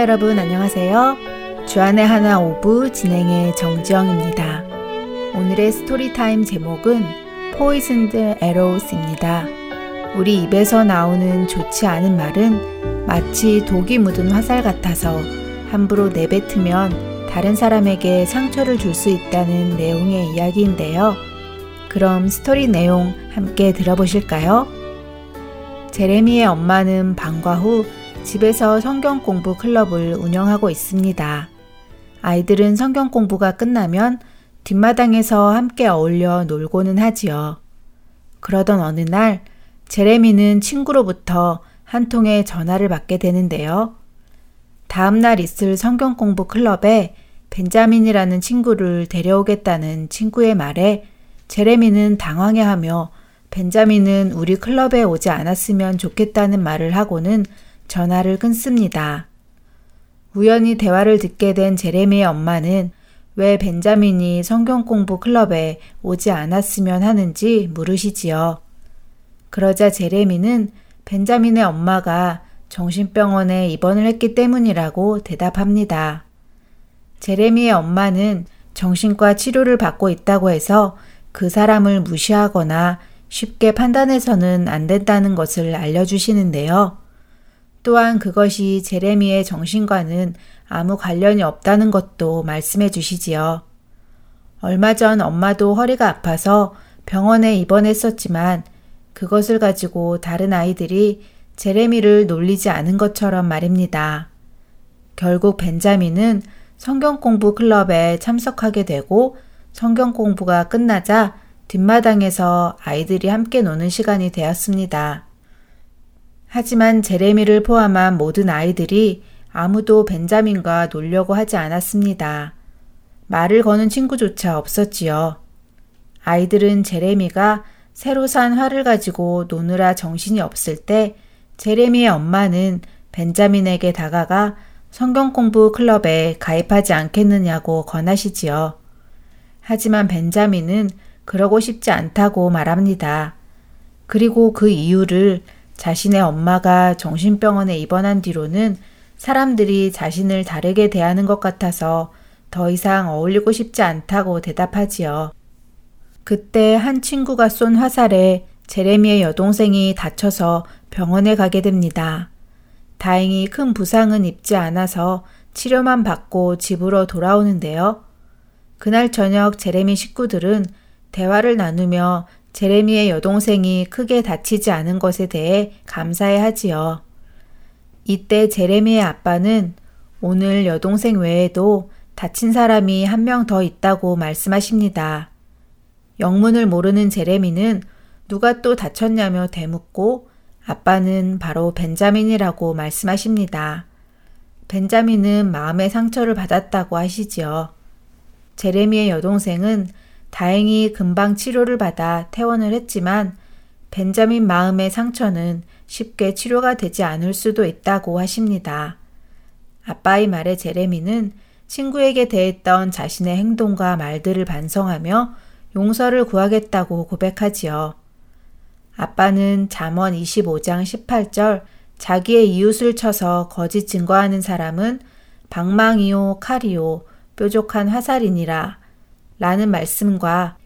여러분 안녕하세요. 주안의 하나 5부 진행의 정지영입니다. 오늘의 Story Time 제목은 Poisoned Arrows입니다. 우리 입에서 나오는 좋지 않은 말은 마치 독이 묻은 화살 같아서 함부로 내뱉으면 다른 사람에게 상처를 줄 수 있다는 내용의 이야기인데요. 그럼 스토리 내용 함께 들어보실까요? 제레미의 엄마는 방과 후 집에서 성경 공부 클럽을 운영하고 있습니다. 아이들은 성경 공부가 끝나면 뒷마당에서 함께 어울려 놀고는 하지요. 그러던 어느 날 제레미는 친구로부터 한 통의 전화를 받게 되는데요. 다음날 있을 성경 공부 클럽에 벤자민이라는 친구를 데려오겠다는 친구의 말에 제레미는 당황해하며 벤자민은 우리 클럽에 오지 않았으면 좋겠다는 말을 하고는 전화를 끊습니다. 우연히 대화를 듣게 된 제레미의 엄마는 왜 벤자민이 성경 공부 클럽에 오지 않았으면 하는지 물으시지요. 그러자 제레미는 벤자민의 엄마가 정신병원에 입원을 했기 때문이라고 대답합니다. 제레미의 엄마는 정신과 치료를 받고 있다고 해서 그 사람을 무시하거나 쉽게 판단해서는 안 된다는 것을 알려주시는데요. 또한 그것이 제레미의 정신과는 아무 관련이 없다는 것도 말씀해 주시지요. 얼마 전 엄마도 허리가 아파서 병원에 입원했었지만 그것을 가지고 다른 아이들이 제레미를 놀리지 않은 것처럼 말입니다. 결국 벤자민은 성경 공부 클럽에 참석하게 되고 성경 공부가 끝나자 뒷마당에서 아이들이 함께 노는 시간이 되었습니다. 하지만 제레미를 포함한 모든 아이들이 아무도 벤자민과 놀려고 하지 않았습니다. 말을 거는 친구조차 없었지요. 아이들은 제레미가 새로 산 활을 가지고 노느라 정신이 없을 때 제레미의 엄마는 벤자민에게 다가가 성경 공부 클럽에 가입하지 않겠느냐고 권하시지요. 하지만 벤자민은 그러고 싶지 않다고 말합니다. 그리고 그 이유를 자신의 엄마가 정신병원에 입원한 뒤로는 사람들이 자신을 다르게 대하는 것 같아서 더 이상 어울리고 싶지 않다고 대답하지요. 그때 한 친구가 쏜 화살에 제레미의 여동생이 다쳐서 병원에 가게 됩니다. 다행히 큰 부상은 입지 않아서 치료만 받고 집으로 돌아오는데요. 그날 저녁 제레미 식구들은 대화를 나누며 제레미의 여동생이 크게 다치지 않은 것에 대해 감사해 하지요. 이때 제레미의 아빠는 오늘 여동생 외에도 다친 사람이 한 명 더 있다고 말씀하십니다. 영문을 모르는 제레미는 누가 또 다쳤냐며 대묻고 아빠는 바로 벤자민이라고 말씀하십니다. 벤자민은 마음의 상처를 받았다고 하시지요. 제레미의 여동생은 다행히 금방 치료를 받아 퇴원을 했지만 벤자민 마음의 상처는 쉽게 치료가 되지 않을 수도 있다고 하십니다. 아빠의 말에 제레미는 친구에게 대했던 자신의 행동과 말들을 반성하며 용서를 구하겠다고 고백하지요. 아빠는 잠언 25장 18절 자기의 이웃을 쳐서 거짓 증거하는 사람은 방망이요 칼이요 뾰족한 화살이니라 라는 말씀과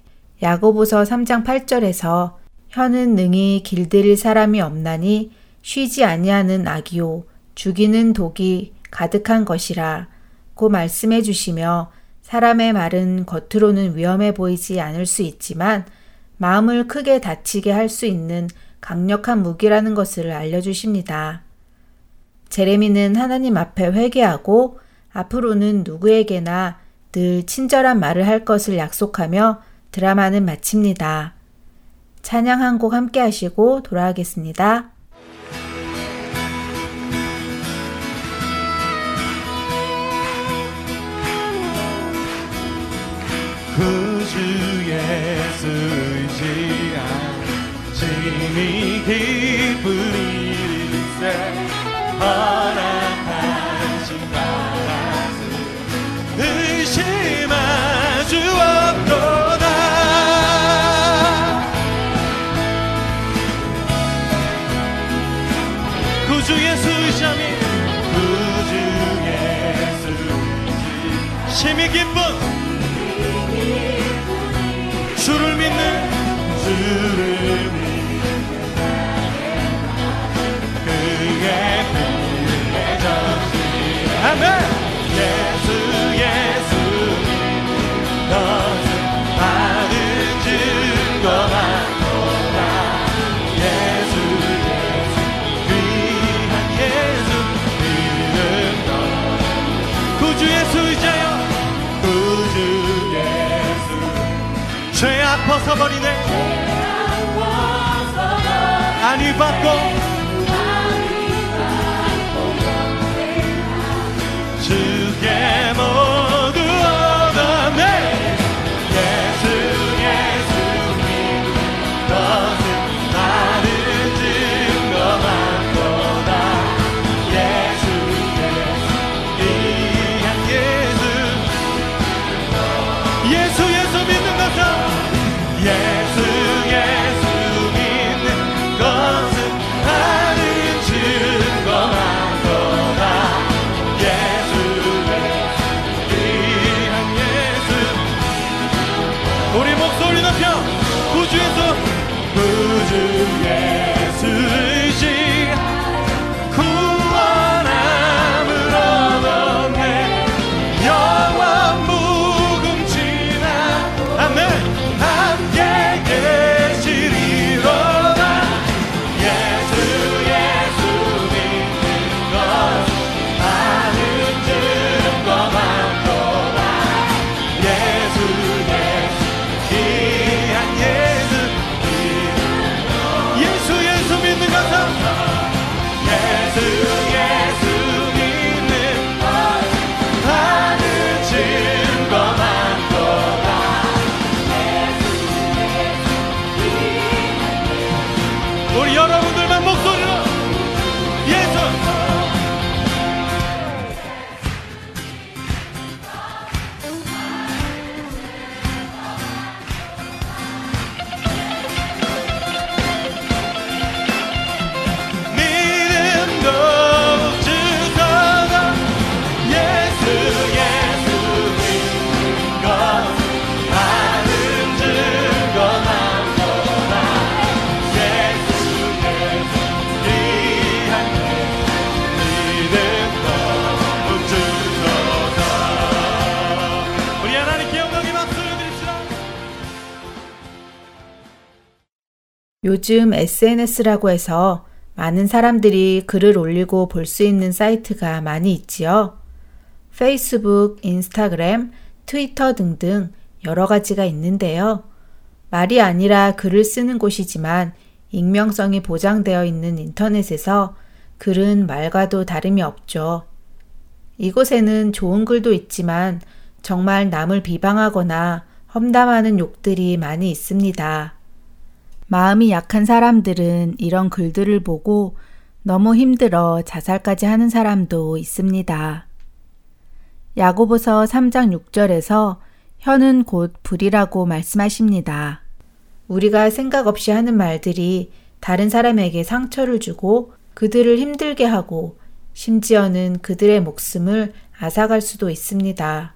야고보서 3장 8절에서 혀는 능히 길들일 사람이 없나니 쉬지 아니하는 악이요 죽이는 독이 가득한 것이라 고 말씀해 주시며 사람의 말은 겉으로는 위험해 보이지 않을 수 있지만 마음을 크게 다치게 할 수 있는 강력한 무기라는 것을 알려주십니다. 제레미는 하나님 앞에 회개하고 앞으로는 누구에게나 늘 친절한 말을 할 것을 약속하며 드라마는 마칩니다. 찬양 한 곡 함께 하시고 돌아가겠습니다. 구주 예수 의지한 진이 기쁘리세 심히 기쁜 주를 믿는 주를 그의 품에 전지 아멘. 예수 예수. 믿 죄 아파서 버리네 안위 받고 요즘 SNS라고 해서 많은 사람들이 글을 올리고 볼 수 있는 사이트가 많이 있지요. 페이스북, 인스타그램, 트위터 등등 여러 가지가 있는데요. 말이 아니라 글을 쓰는 곳이지만 익명성이 보장되어 있는 인터넷에서 글은 말과도 다름이 없죠. 이곳에는 좋은 글도 있지만 정말 남을 비방하거나 험담하는 욕들이 많이 있습니다. 마음이 약한 사람들은 이런 글들을 보고 너무 힘들어 자살까지 하는 사람도 있습니다. 야고보서 3장 6절에서 혀는 곧 불이라고 말씀하십니다. 우리가 생각 없이 하는 말들이 다른 사람에게 상처를 주고 그들을 힘들게 하고 심지어는 그들의 목숨을 앗아갈 수도 있습니다.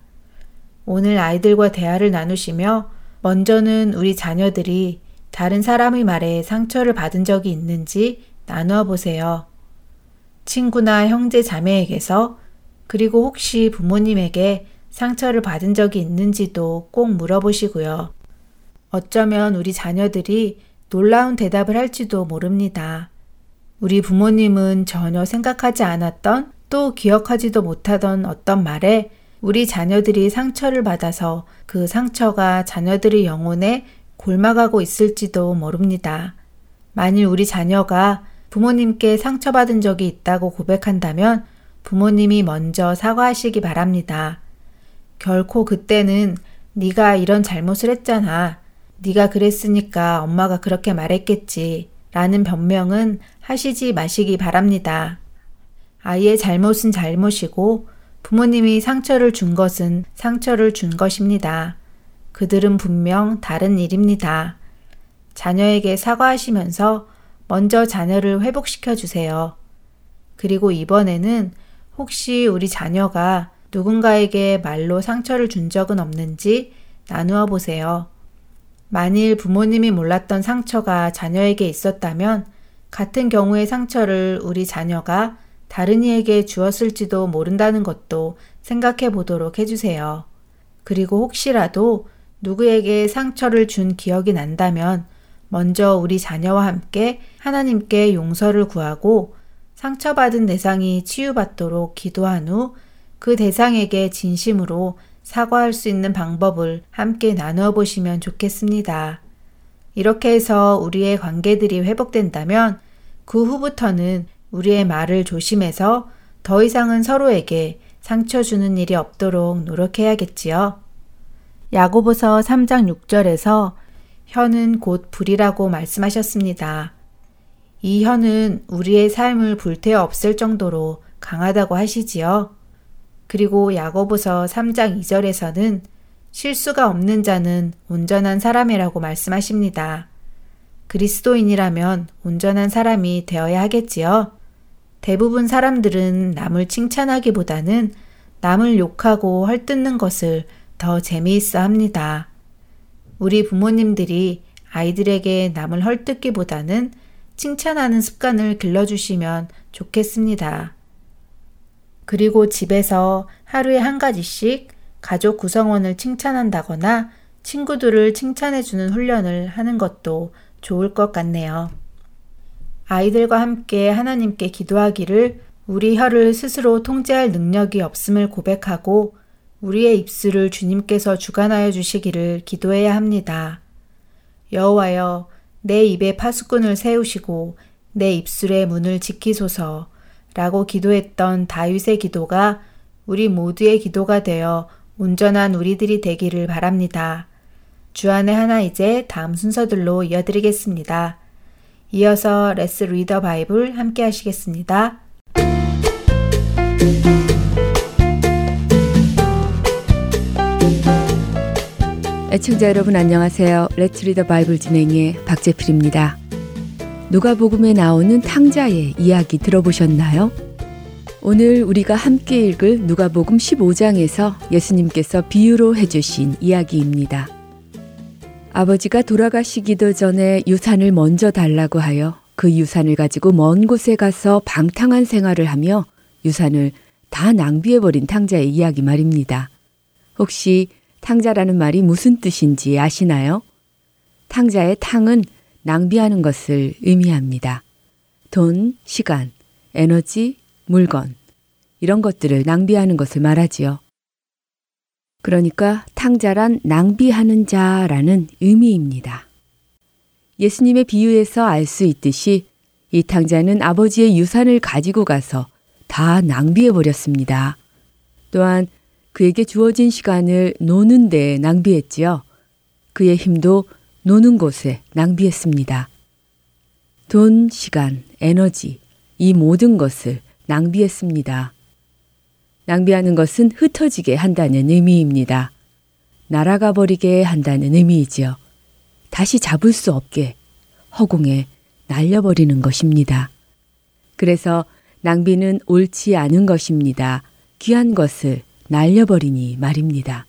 오늘 아이들과 대화를 나누시며 먼저는 우리 자녀들이 다른 사람의 말에 상처를 받은 적이 있는지 나누어 보세요. 친구나 형제 자매에게서 그리고 혹시 부모님에게 상처를 받은 적이 있는지도 꼭 물어보시고요. 어쩌면 우리 자녀들이 놀라운 대답을 할지도 모릅니다. 우리 부모님은 전혀 생각하지 않았던 또 기억하지도 못하던 어떤 말에 우리 자녀들이 상처를 받아서 그 상처가 자녀들의 영혼에 골마가고 있을지도 모릅니다. 만일 우리 자녀가 부모님께 상처받은 적이 있다고 고백한다면 부모님이 먼저 사과하시기 바랍니다. 결코 그때는 네가 이런 잘못을 했잖아. 네가 그랬으니까 엄마가 그렇게 말했겠지. 라는 변명은 하시지 마시기 바랍니다. 아이의 잘못은 잘못이고 부모님이 상처를 준 것은 상처를 준 것입니다. 그들은 분명 다른 일입니다. 자녀에게 사과하시면서 먼저 자녀를 회복시켜 주세요. 그리고 이번에는 혹시 우리 자녀가 누군가에게 말로 상처를 준 적은 없는지 나누어 보세요. 만일 부모님이 몰랐던 상처가 자녀에게 있었다면 같은 경우의 상처를 우리 자녀가 다른 이에게 주었을지도 모른다는 것도 생각해 보도록 해주세요. 그리고 혹시라도 누구에게 상처를 준 기억이 난다면 먼저 우리 자녀와 함께 하나님께 용서를 구하고 상처받은 대상이 치유받도록 기도한 후 그 대상에게 진심으로 사과할 수 있는 방법을 함께 나누어 보시면 좋겠습니다. 이렇게 해서 우리의 관계들이 회복된다면 그 후부터는 우리의 말을 조심해서 더 이상은 서로에게 상처 주는 일이 없도록 노력해야겠지요. 야고보서 3장 6절에서 혀는 곧 불이라고 말씀하셨습니다. 이 혀는 우리의 삶을 불태워 없앨 정도로 강하다고 하시지요. 그리고 야고보서 3장 2절에서는 실수가 없는 자는 온전한 사람이라고 말씀하십니다. 그리스도인이라면 온전한 사람이 되어야 하겠지요. 대부분 사람들은 남을 칭찬하기보다는 남을 욕하고 헐뜯는 것을 더 재미있어 합니다. 우리 부모님들이 아이들에게 남을 헐뜯기보다는 칭찬하는 습관을 길러주시면 좋겠습니다. 그리고 집에서 하루에 한 가지씩 가족 구성원을 칭찬한다거나 친구들을 칭찬해주는 훈련을 하는 것도 좋을 것 같네요. 아이들과 함께 하나님께 기도하기를 우리 혀를 스스로 통제할 능력이 없음을 고백하고 우리의 입술을 주님께서 주관하여 주시기를 기도해야 합니다. 여호와여, 내 입에 파수꾼을 세우시고 내 입술의 문을 지키소서 라고 기도했던 다윗의 기도가 우리 모두의 기도가 되어 온전한 우리들이 되기를 바랍니다. 주안의 하나 이제 다음 순서들로 이어드리겠습니다. 이어서 Let's Read the Bible 함께 하시겠습니다. 애청자 여러분 안녕하세요. Let's Read the Bible 진행의 박재필입니다. 누가복음에 나오는 탕자의 이야기 들어보셨나요? 오늘 우리가 함께 읽을 누가복음 15장에서 예수님께서 비유로 해주신 이야기입니다. 아버지가 돌아가시기도 전에 유산을 먼저 달라고 하여 그 유산을 가지고 먼 곳에 가서 방탕한 생활을 하며 유산을 다 낭비해버린 탕자의 이야기 말입니다. 혹시 탕자라는 말이 무슨 뜻인지 아시나요? 탕자의 탕은 낭비하는 것을 의미합니다. 돈, 시간, 에너지, 물건, 이런 것들을 낭비하는 것을 말하지요. 그러니까 탕자란 낭비하는 자라는 의미입니다. 예수님의 비유에서 알 수 있듯이 이 탕자는 아버지의 유산을 가지고 가서 다 낭비해 버렸습니다. 또한 그에게 주어진 시간을 노는 데 낭비했지요. 그의 힘도 노는 곳에 낭비했습니다. 돈, 시간, 에너지, 이 모든 것을 낭비했습니다. 낭비하는 것은 흩어지게 한다는 의미입니다. 날아가 버리게 한다는 의미이지요. 다시 잡을 수 없게 허공에 날려버리는 것입니다. 그래서 낭비는 옳지 않은 것입니다. 귀한 것을 날려버리니 말입니다.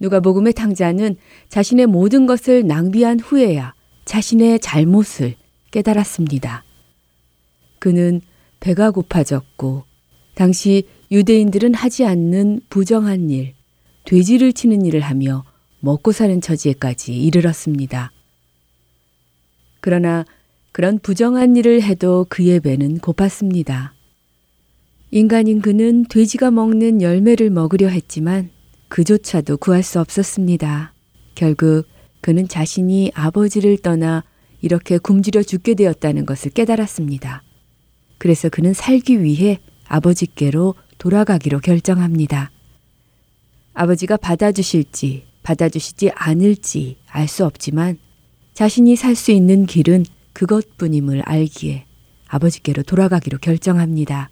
누가복음의 탕자는 자신의 모든 것을 낭비한 후에야 자신의 잘못을 깨달았습니다. 그는 배가 고파졌고 당시 유대인들은 하지 않는 부정한 일, 돼지를 치는 일을 하며 먹고 사는 처지에까지 이르렀습니다. 그러나 그런 부정한 일을 해도 그의 배는 고팠습니다. 인간인 그는 돼지가 먹는 열매를 먹으려 했지만 그조차도 구할 수 없었습니다. 결국 그는 자신이 아버지를 떠나 이렇게 굶주려 죽게 되었다는 것을 깨달았습니다. 그래서 그는 살기 위해 아버지께로 돌아가기로 결정합니다. 아버지가 받아주실지 받아주시지 않을지 알 수 없지만 자신이 살 수 있는 길은 그것뿐임을 알기에 아버지께로 돌아가기로 결정합니다.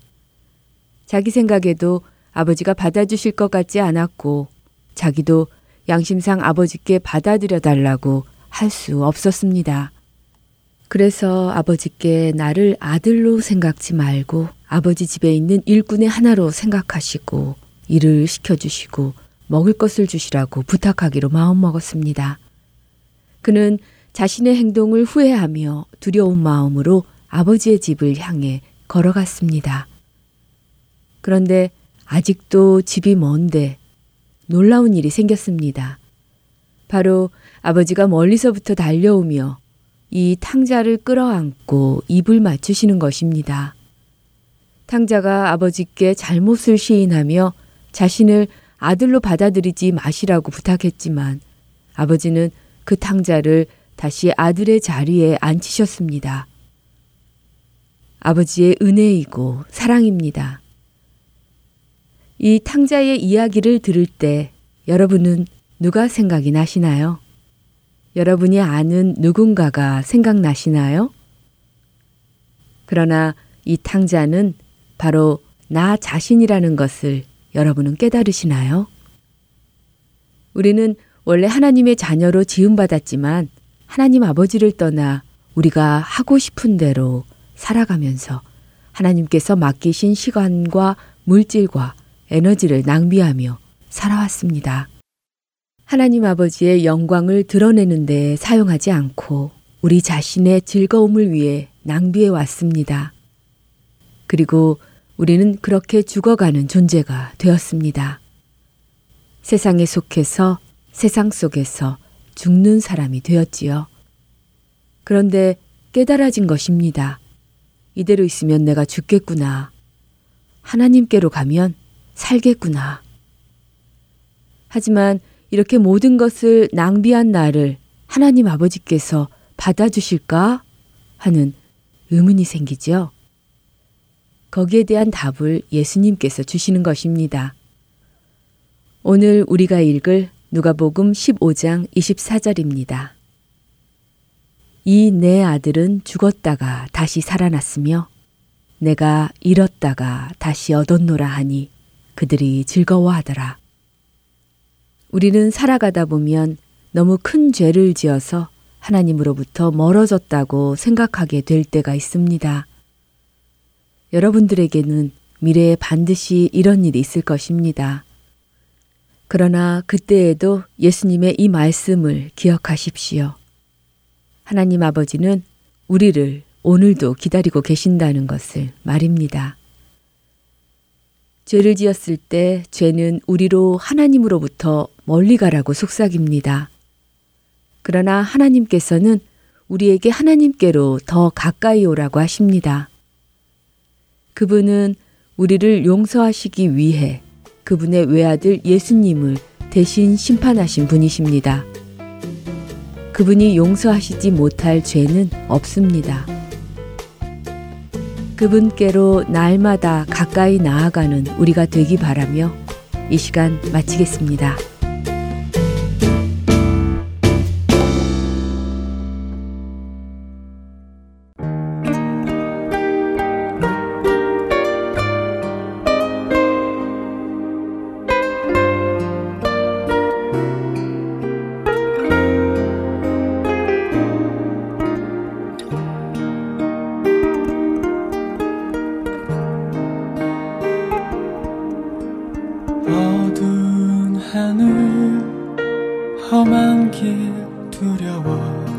자기 생각에도 아버지가 받아주실 것 같지 않았고 자기도 양심상 아버지께 받아들여 달라고 할 수 없었습니다. 그래서 아버지께 나를 아들로 생각지 말고 아버지 집에 있는 일꾼의 하나로 생각하시고 일을 시켜주시고 먹을 것을 주시라고 부탁하기로 마음먹었습니다. 그는 자신의 행동을 후회하며 두려운 마음으로 아버지의 집을 향해 걸어갔습니다. 그런데 아직도 집이 먼데 놀라운 일이 생겼습니다. 바로 아버지가 멀리서부터 달려오며 이 탕자를 끌어안고 입을 맞추시는 것입니다. 탕자가 아버지께 잘못을 시인하며 자신을 아들로 받아들이지 마시라고 부탁했지만 아버지는 그 탕자를 다시 아들의 자리에 앉히셨습니다. 아버지의 은혜이고 사랑입니다. 이 탕자의 이야기를 들을 때 여러분은 누가 생각이 나시나요? 여러분이 아는 누군가가 생각나시나요? 그러나 이 탕자는 바로 나 자신이라는 것을 여러분은 깨달으시나요? 우리는 원래 하나님의 자녀로 지음받았지만 하나님 아버지를 떠나 우리가 하고 싶은 대로 살아가면서 하나님께서 맡기신 시간과 물질과 에너지를 낭비하며 살아왔습니다. 하나님 아버지의 영광을 드러내는 데 사용하지 않고 우리 자신의 즐거움을 위해 낭비해 왔습니다. 그리고 우리는 그렇게 죽어가는 존재가 되었습니다. 세상에 속해서 세상 속에서 죽는 사람이 되었지요. 그런데 깨달아진 것입니다. 이대로 있으면 내가 죽겠구나. 하나님께로 가면 살겠구나. 하지만 이렇게 모든 것을 낭비한 나를 하나님 아버지께서 받아주실까? 하는 의문이 생기죠. 거기에 대한 답을 예수님께서 주시는 것입니다. 오늘 우리가 읽을 누가복음 15장 24절입니다. 이 내 아들은 죽었다가 다시 살아났으며 내가 잃었다가 다시 얻었노라 하니 그들이 즐거워하더라. 우리는 살아가다 보면 너무 큰 죄를 지어서 하나님으로부터 멀어졌다고 생각하게 될 때가 있습니다. 여러분들에게는 미래에 반드시 이런 일이 있을 것입니다. 그러나 그때에도 예수님의 이 말씀을 기억하십시오. 하나님 아버지는 우리를 오늘도 기다리고 계신다는 것을 말입니다. 죄를 지었을 때 죄는 우리로 하나님으로부터 멀리 가라고 속삭입니다. 그러나 하나님께서는 우리에게 하나님께로 더 가까이 오라고 하십니다. 그분은 우리를 용서하시기 위해 그분의 외아들 예수님을 대신 심판하신 분이십니다. 그분이 용서하시지 못할 죄는 없습니다. 그분께로 날마다 가까이 나아가는 우리가 되기 바라며 이 시간 마치겠습니다. 험한 길 두려워.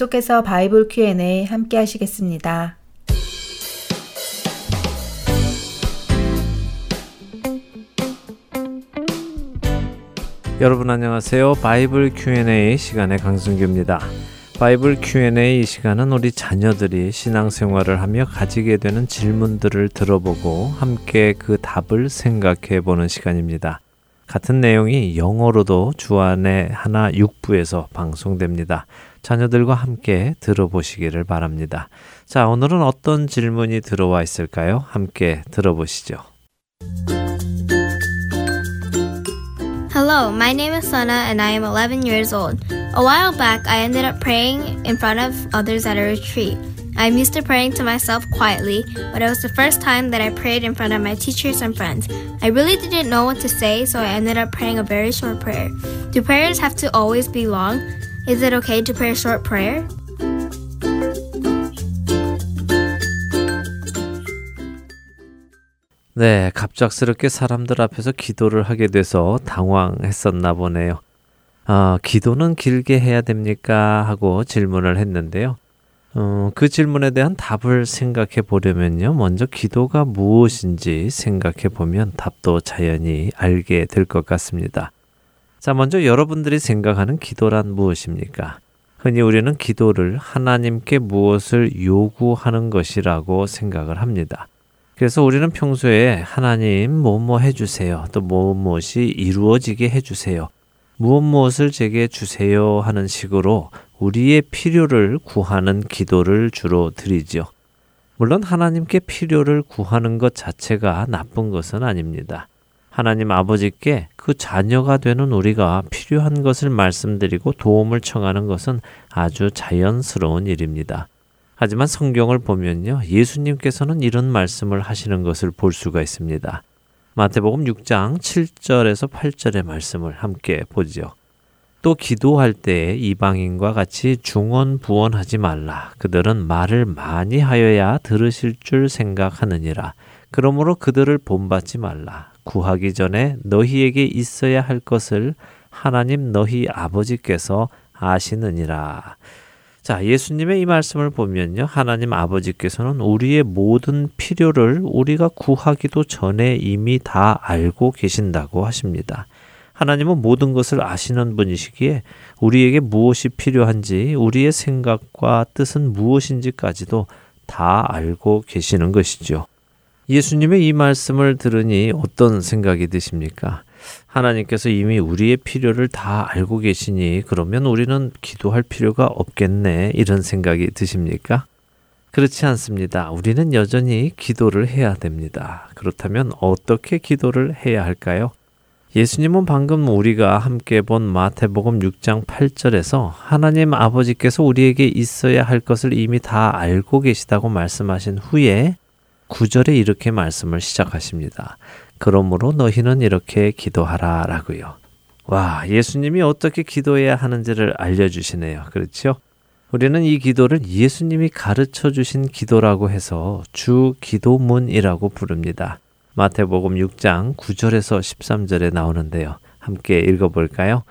계속해서 Bible Q&A 함께 하시겠습니다. 여러분 안녕하세요. Bible Q&A 시간의 강승규입니다. Bible Q&A 시간은 우리 자녀들이 신앙생활을 하며 가지게 되는 질문들을 들어보고 함께 그 답을 생각해 보는 시간입니다. 같은 내용이 영어로도 주안의 하나 6부에서 방송됩니다. 자녀들과 함께 들어보시기를 바랍니다. 자, 오늘은 어떤 질문이 들어와 있을까요? 함께 들어보시죠. Hello, my name is Sana and I am 11 years old. A while back, I ended up praying in front of others at a retreat. I'm used to praying to myself quietly, but it was the first time that I prayed in front of my teachers and friends. I really didn't know what to say, so I ended up praying a very short prayer. Do prayers have to always be long? Is it okay to pray a short prayer? 네, 갑작스럽게 사람들 앞에서 기도를 하게 돼서 당황했었나 보네요. 아, 기도는 길게 해야 됩니까? 하고 질문을 했는데요. 어, 그 질문에 대한 답을 생각해 보려면요. 먼저 기도가 무엇인지 생각해 보면 답도 자연히 알게 될 것 같습니다. 자, 먼저 여러분들이 생각하는 기도란 무엇입니까? 흔히 우리는 기도를 하나님께 무엇을 요구하는 것이라고 생각을 합니다. 그래서 우리는 평소에 하나님 뭐뭐 해주세요. 또 무엇이 이루어지게 해주세요. 무엇 무엇을 제게 주세요 하는 식으로 우리의 필요를 구하는 기도를 주로 드리죠. 물론 하나님께 필요를 구하는 것 자체가 나쁜 것은 아닙니다. 하나님 아버지께 그 자녀가 되는 우리가 필요한 것을 말씀드리고 도움을 청하는 것은 아주 자연스러운 일입니다. 하지만 성경을 보면요. 예수님께서는 이런 말씀을 하시는 것을 볼 수가 있습니다. 마태복음 6장 7절에서 8절의 말씀을 함께 보죠. 또 기도할 때 이방인과 같이 중언부언하지 말라. 그들은 말을 많이 하여야 들으실 줄 생각하느니라. 그러므로 그들을 본받지 말라. 구하기 전에 너희에게 있어야 할 것을 하나님 너희 아버지께서 아시느니라. 자, 예수님의 이 말씀을 보면요. 하나님 아버지께서는 우리의 모든 필요를 우리가 구하기도 전에 이미 다 알고 계신다고 하십니다. 하나님은 모든 것을 아시는 분이시기에 우리에게 무엇이 필요한지 우리의 생각과 뜻은 무엇인지까지도 다 알고 계시는 것이죠. 예수님의 이 말씀을 들으니 어떤 생각이 드십니까? 하나님께서 이미 우리의 필요를 다 알고 계시니 그러면 우리는 기도할 필요가 없겠네. 이런 생각이 드십니까? 그렇지 않습니다. 우리는 여전히 기도를 해야 됩니다. 그렇다면 어떻게 기도를 해야 할까요? 예수님은 방금 우리가 함께 본 마태복음 6장 8절에서 하나님 아버지께서 우리에게 있어야 할 것을 이미 다 알고 계시다고 말씀하신 후에 9절에 이렇게 말씀을 시작하십니다. 그러므로 너희는 이렇게 기도하라 라고요. 와, 예수님이 어떻게 기도해야 하는지를 알려주시네요. 그렇죠? 우리는 이 기도를 예수님이 가르쳐 주신 기도라고 해서 주 기도문이라고 부릅니다. 마태복음 6장 9절에서 13절에 나오는데요. 함께 읽어볼까요?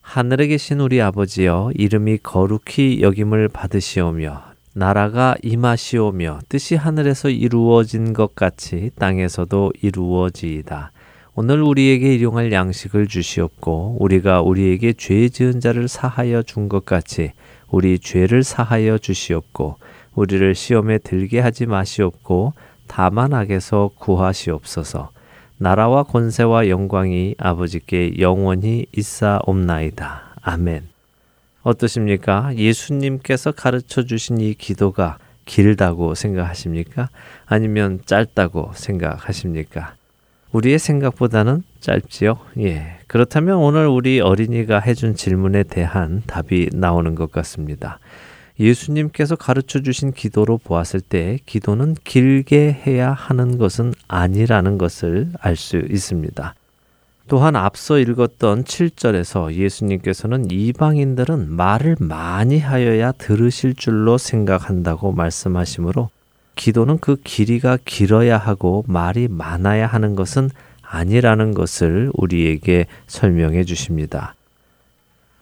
하늘에 계신 우리 아버지여 이름이 거룩히 여김을 받으시오며 나라가 임하시오며 뜻이 하늘에서 이루어진 것 같이 땅에서도 이루어지이다. 오늘 우리에게 일용할 양식을 주시옵고 우리가 우리에게 죄 지은 자를 사하여 준 것 같이 우리 죄를 사하여 주시옵고 우리를 시험에 들게 하지 마시옵고 다만 악에서 구하시옵소서. 나라와 권세와 영광이 아버지께 영원히 있사옵나이다. 아멘. 어떠십니까? 예수님께서 가르쳐 주신 이 기도가 길다고 생각하십니까? 아니면 짧다고 생각하십니까? 우리의 생각보다는 짧지요? 예. 그렇다면 오늘 우리 어린이가 해준 질문에 대한 답이 나오는 것 같습니다. 예수님께서 가르쳐 주신 기도로 보았을 때 기도는 길게 해야 하는 것은 아니라는 것을 알 수 있습니다. 또한 앞서 읽었던 7절에서 예수님께서는 이방인들은 말을 많이 하여야 들으실 줄로 생각한다고 말씀하시므로 기도는 그 길이가 길어야 하고 말이 많아야 하는 것은 아니라는 것을 우리에게 설명해 주십니다.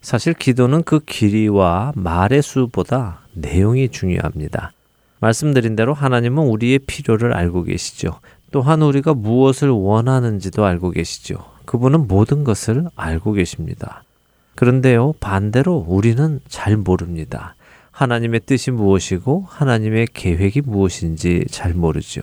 사실 기도는 그 길이와 말의 수보다 내용이 중요합니다. 말씀드린 대로 하나님은 우리의 필요를 알고 계시죠. 또한 우리가 무엇을 원하는지도 알고 계시죠. 그분은 모든 것을 알고 계십니다. 그런데요, 반대로 우리는 잘 모릅니다. 하나님의 뜻이 무엇이고 하나님의 계획이 무엇인지 잘 모르죠.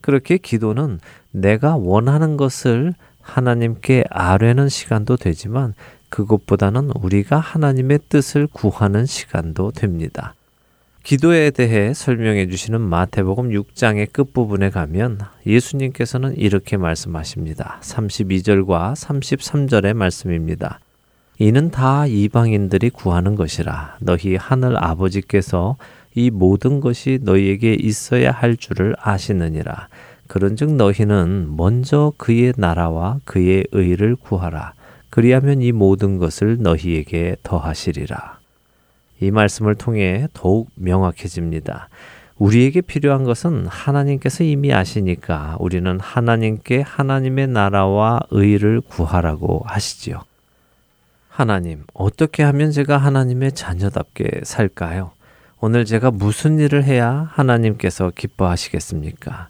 그렇게 기도는 내가 원하는 것을 하나님께 아뢰는 시간도 되지만 그것보다는 우리가 하나님의 뜻을 구하는 시간도 됩니다. 기도에 대해 설명해 주시는 마태복음 6장의 끝부분에 가면 예수님께서는 이렇게 말씀하십니다. 32절과 33절의 말씀입니다. 이는 다 이방인들이 구하는 것이라 너희 하늘 아버지께서 이 모든 것이 너희에게 있어야 할 줄을 아시느니라. 그런즉 너희는 먼저 그의 나라와 그의 의를 구하라. 그리하면 이 모든 것을 너희에게 더하시리라. 이 말씀을 통해 더욱 명확해집니다. 우리에게 필요한 것은 하나님께서 이미 아시니까 우리는 하나님께 하나님의 나라와 의를 구하라고 하시지요. 하나님, 어떻게 하면 제가 하나님의 자녀답게 살까요? 오늘 제가 무슨 일을 해야 하나님께서 기뻐하시겠습니까?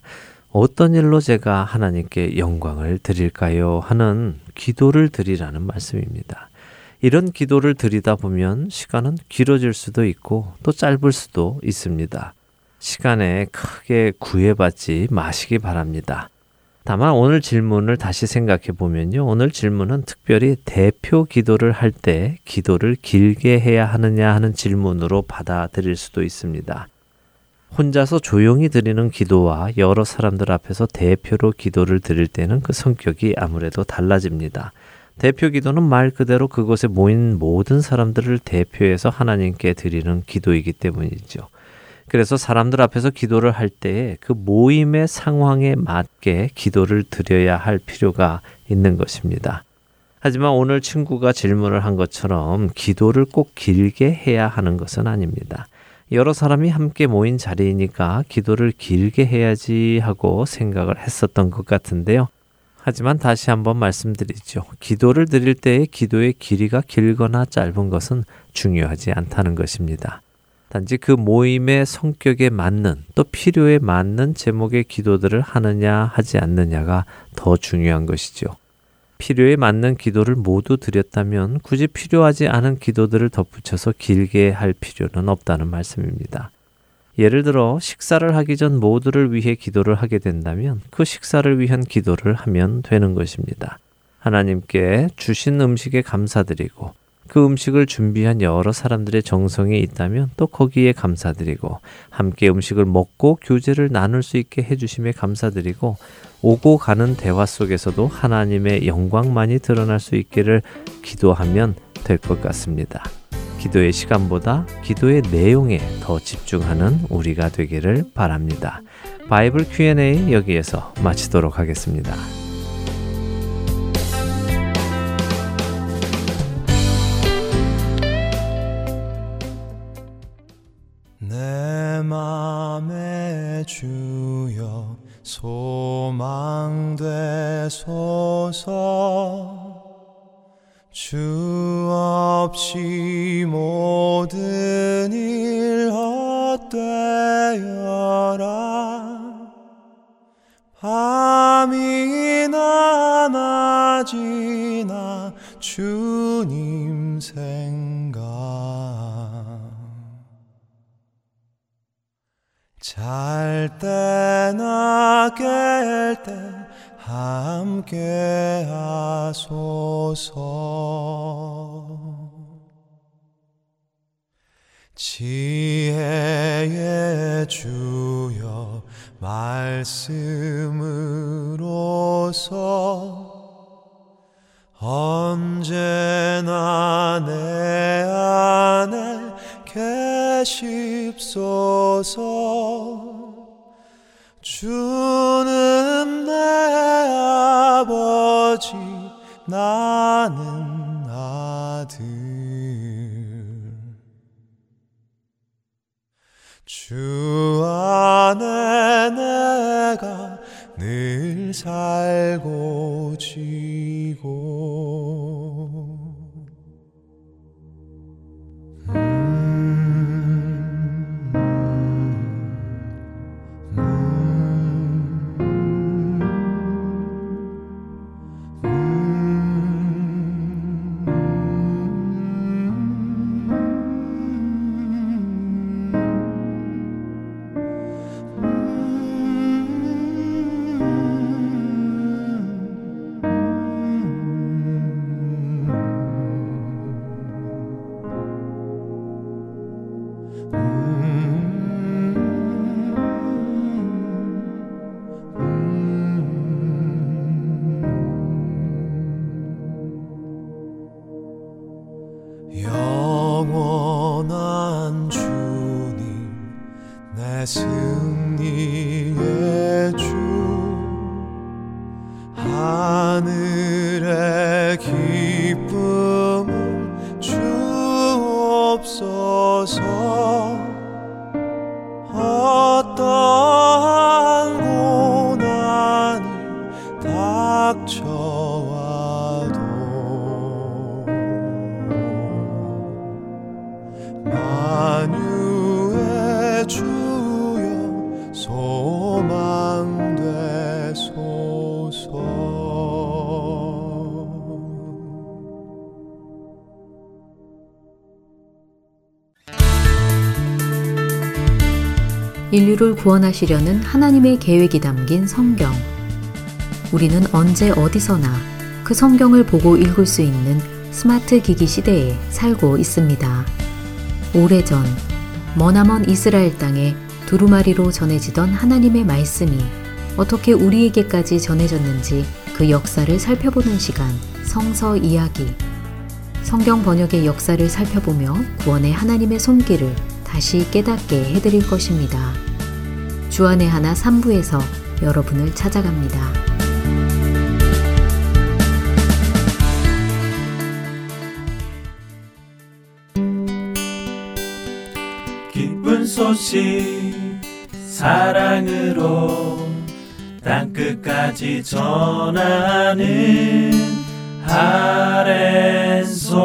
어떤 일로 제가 하나님께 영광을 드릴까요? 하는 기도를 드리라는 말씀입니다. 이런 기도를 드리다 보면 시간은 길어질 수도 있고 또 짧을 수도 있습니다. 시간에 크게 구애받지 마시기 바랍니다. 다만 오늘 질문을 다시 생각해 보면요. 오늘 질문은 특별히 대표 기도를 할 때 기도를 길게 해야 하느냐 하는 질문으로 받아들일 수도 있습니다. 혼자서 조용히 드리는 기도와 여러 사람들 앞에서 대표로 기도를 드릴 때는 그 성격이 아무래도 달라집니다. 대표 기도는 말 그대로 그곳에 모인 모든 사람들을 대표해서 하나님께 드리는 기도이기 때문이죠. 그래서 사람들 앞에서 기도를 할 때에 그 모임의 상황에 맞게 기도를 드려야 할 필요가 있는 것입니다. 하지만 오늘 친구가 질문을 한 것처럼 기도를 꼭 길게 해야 하는 것은 아닙니다. 여러 사람이 함께 모인 자리이니까 기도를 길게 해야지 하고 생각을 했었던 것 같은데요. 하지만 다시 한번 말씀드리죠. 기도를 드릴 때의 기도의 길이가 길거나 짧은 것은 중요하지 않다는 것입니다. 단지 그 모임의 성격에 맞는 또 필요에 맞는 제목의 기도들을 하느냐 하지 않느냐가 더 중요한 것이죠. 필요에 맞는 기도를 모두 드렸다면 굳이 필요하지 않은 기도들을 덧붙여서 길게 할 필요는 없다는 말씀입니다. 예를 들어 식사를 하기 전 모두를 위해 기도를 하게 된다면 그 식사를 위한 기도를 하면 되는 것입니다. 하나님께 주신 음식에 감사드리고 그 음식을 준비한 여러 사람들의 정성이 있다면 또 거기에 감사드리고 함께 음식을 먹고 교제를 나눌 수 있게 해주심에 감사드리고 오고 가는 대화 속에서도 하나님의 영광만이 드러날 수 있기를 기도하면 될 것 같습니다. 기도의 시간보다 기도의 내용에 더 집중하는 우리가 되기를 바랍니다. 바이블 Q&A 여기에서 마치도록 하겠습니다. 내 맘에 주여 소망되소서 주 없이 모든 일 헛되어라. 밤이나 낮이나 주님 생각. 잘 때나 깰때 함께 하소서. 지혜의 주여 말씀으로서 언제나 내 안에 계십소서 주는 내 아버지 나는 아들. 주 안에 내가 늘 살고 지 인류를 구원하시려는 하나님의 계획이 담긴 성경. 우리는 언제 어디서나 그 성경을 보고 읽을 수 있는 스마트 기기 시대에 살고 있습니다. 오래전 머나먼 이스라엘 땅에 두루마리로 전해지던 하나님의 말씀이 어떻게 우리에게까지 전해졌는지 그 역사를 살펴보는 시간 성서 이야기. 성경 번역의 역사를 살펴보며 구원의 하나님의 손길을 다시 깨닫게 해드릴 것입니다. 주안의 하나 3부에서 여러분을 찾아갑니다. 기쁜 소식 사랑으로 땅끝까지 전하는 아랜소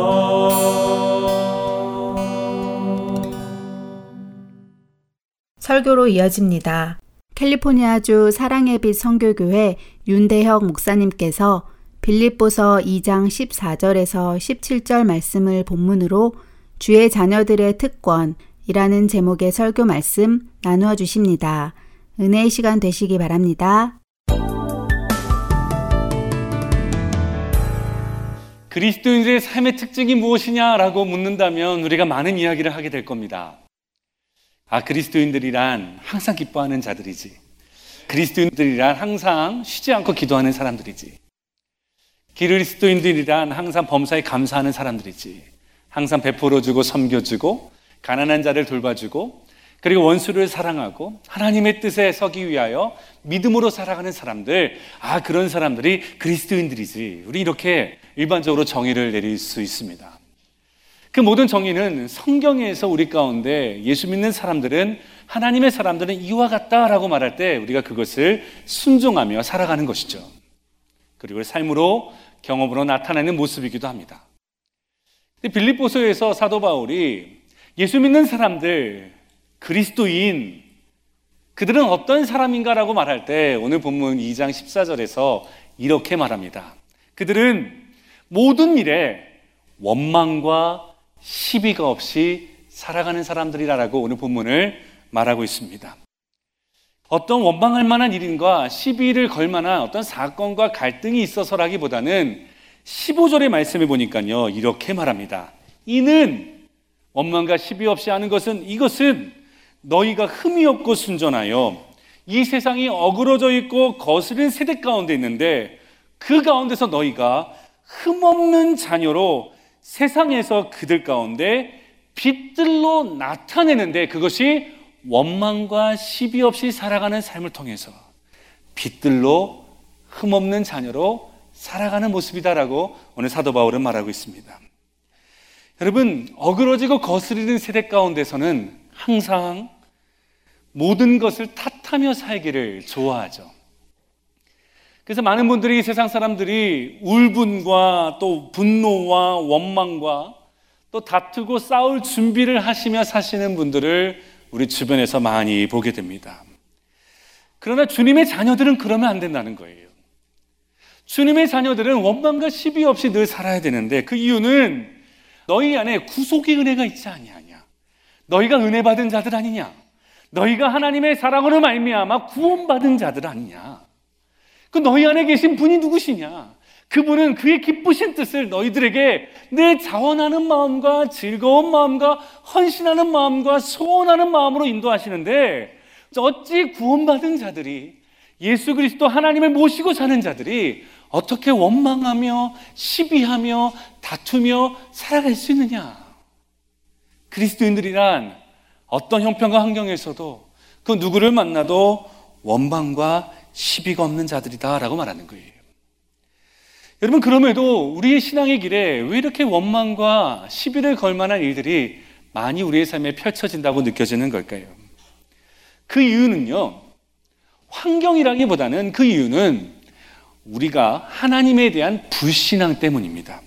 설교로 이어집니다. 캘리포니아주 사랑의 빛 선교교회 윤대혁 목사님께서 빌립보서 2장 14절에서 17절 말씀을 본문으로 주의 자녀들의 특권이라는 제목의 설교 말씀 나누어 주십니다. 은혜의 시간 되시기 바랍니다. 그리스도인들의 삶의 특징이 무엇이냐라고 묻는다면 우리가 많은 이야기를 하게 될 겁니다. 아, 그리스도인들이란 항상 기뻐하는 자들이지. 그리스도인들이란 항상 쉬지 않고 기도하는 사람들이지. 그리스도인들이란 항상 범사에 감사하는 사람들이지. 항상 베풀어주고 섬겨주고 가난한 자를 돌봐주고 그리고 원수를 사랑하고 하나님의 뜻에 서기 위하여 믿음으로 살아가는 사람들, 아, 그런 사람들이 그리스도인들이지. 우리 이렇게 일반적으로 정의를 내릴 수 있습니다. 그 모든 정의는 성경에서 우리 가운데 예수 믿는 사람들은 하나님의 사람들은 이와 같다라고 말할 때 우리가 그것을 순종하며 살아가는 것이죠. 그리고 삶으로 경험으로 나타내는 모습이기도 합니다. 빌립보서에서 사도 바울이 예수 믿는 사람들, 그리스도인, 그들은 어떤 사람인가라고 말할 때 오늘 본문 2장 14절에서 이렇게 말합니다. 그들은 모든 일에 원망과 시비가 없이 살아가는 사람들이라고 오늘 본문을 말하고 있습니다. 어떤 원망할 만한 일인가 시비를 걸 만한 어떤 사건과 갈등이 있어서라기보다는 15절의 말씀을 보니까요, 이렇게 말합니다. 이는 원망과 시비 없이 하는 것은 이것은 너희가 흠이 없고 순전하여 이 세상이 어그러져 있고 거스른 세대 가운데 있는데 그 가운데서 너희가 흠없는 자녀로 세상에서 그들 가운데 빛들로 나타내는데 그것이 원망과 시비 없이 살아가는 삶을 통해서 빛들로 흠없는 자녀로 살아가는 모습이다라고 오늘 사도 바울은 말하고 있습니다. 여러분, 어그러지고 거스르는 세대 가운데서는 항상 모든 것을 탓하며 살기를 좋아하죠. 그래서 많은 분들이 세상 사람들이 울분과 또 분노와 원망과 또 다투고 싸울 준비를 하시며 사시는 분들을 우리 주변에서 많이 보게 됩니다. 그러나 주님의 자녀들은 그러면 안 된다는 거예요. 주님의 자녀들은 원망과 시비 없이 늘 살아야 되는데 그 이유는 너희 안에 구속의 은혜가 있지 아니하냐. 너희가 은혜 받은 자들 아니냐. 너희가 하나님의 사랑으로 말미암아 구원받은 자들 아니냐. 그 너희 안에 계신 분이 누구시냐? 그분은 그의 기쁘신 뜻을 너희들에게 내 자원하는 마음과 즐거운 마음과 헌신하는 마음과 소원하는 마음으로 인도하시는데 어찌 구원받은 자들이 예수 그리스도 하나님을 모시고 사는 자들이 어떻게 원망하며 시비하며 다투며 살아갈 수 있느냐? 그리스도인들이란 어떤 형편과 환경에서도 그 누구를 만나도 원망과 시비가 없는 자들이다라고 말하는 거예요. 여러분 그럼에도 우리의 신앙의 길에 왜 이렇게 원망과 시비를 걸 만한 일들이 많이 우리의 삶에 펼쳐진다고 느껴지는 걸까요? 그 이유는요. 환경이라기보다는 그 이유는 우리가 하나님에 대한 불신앙 때문입니다.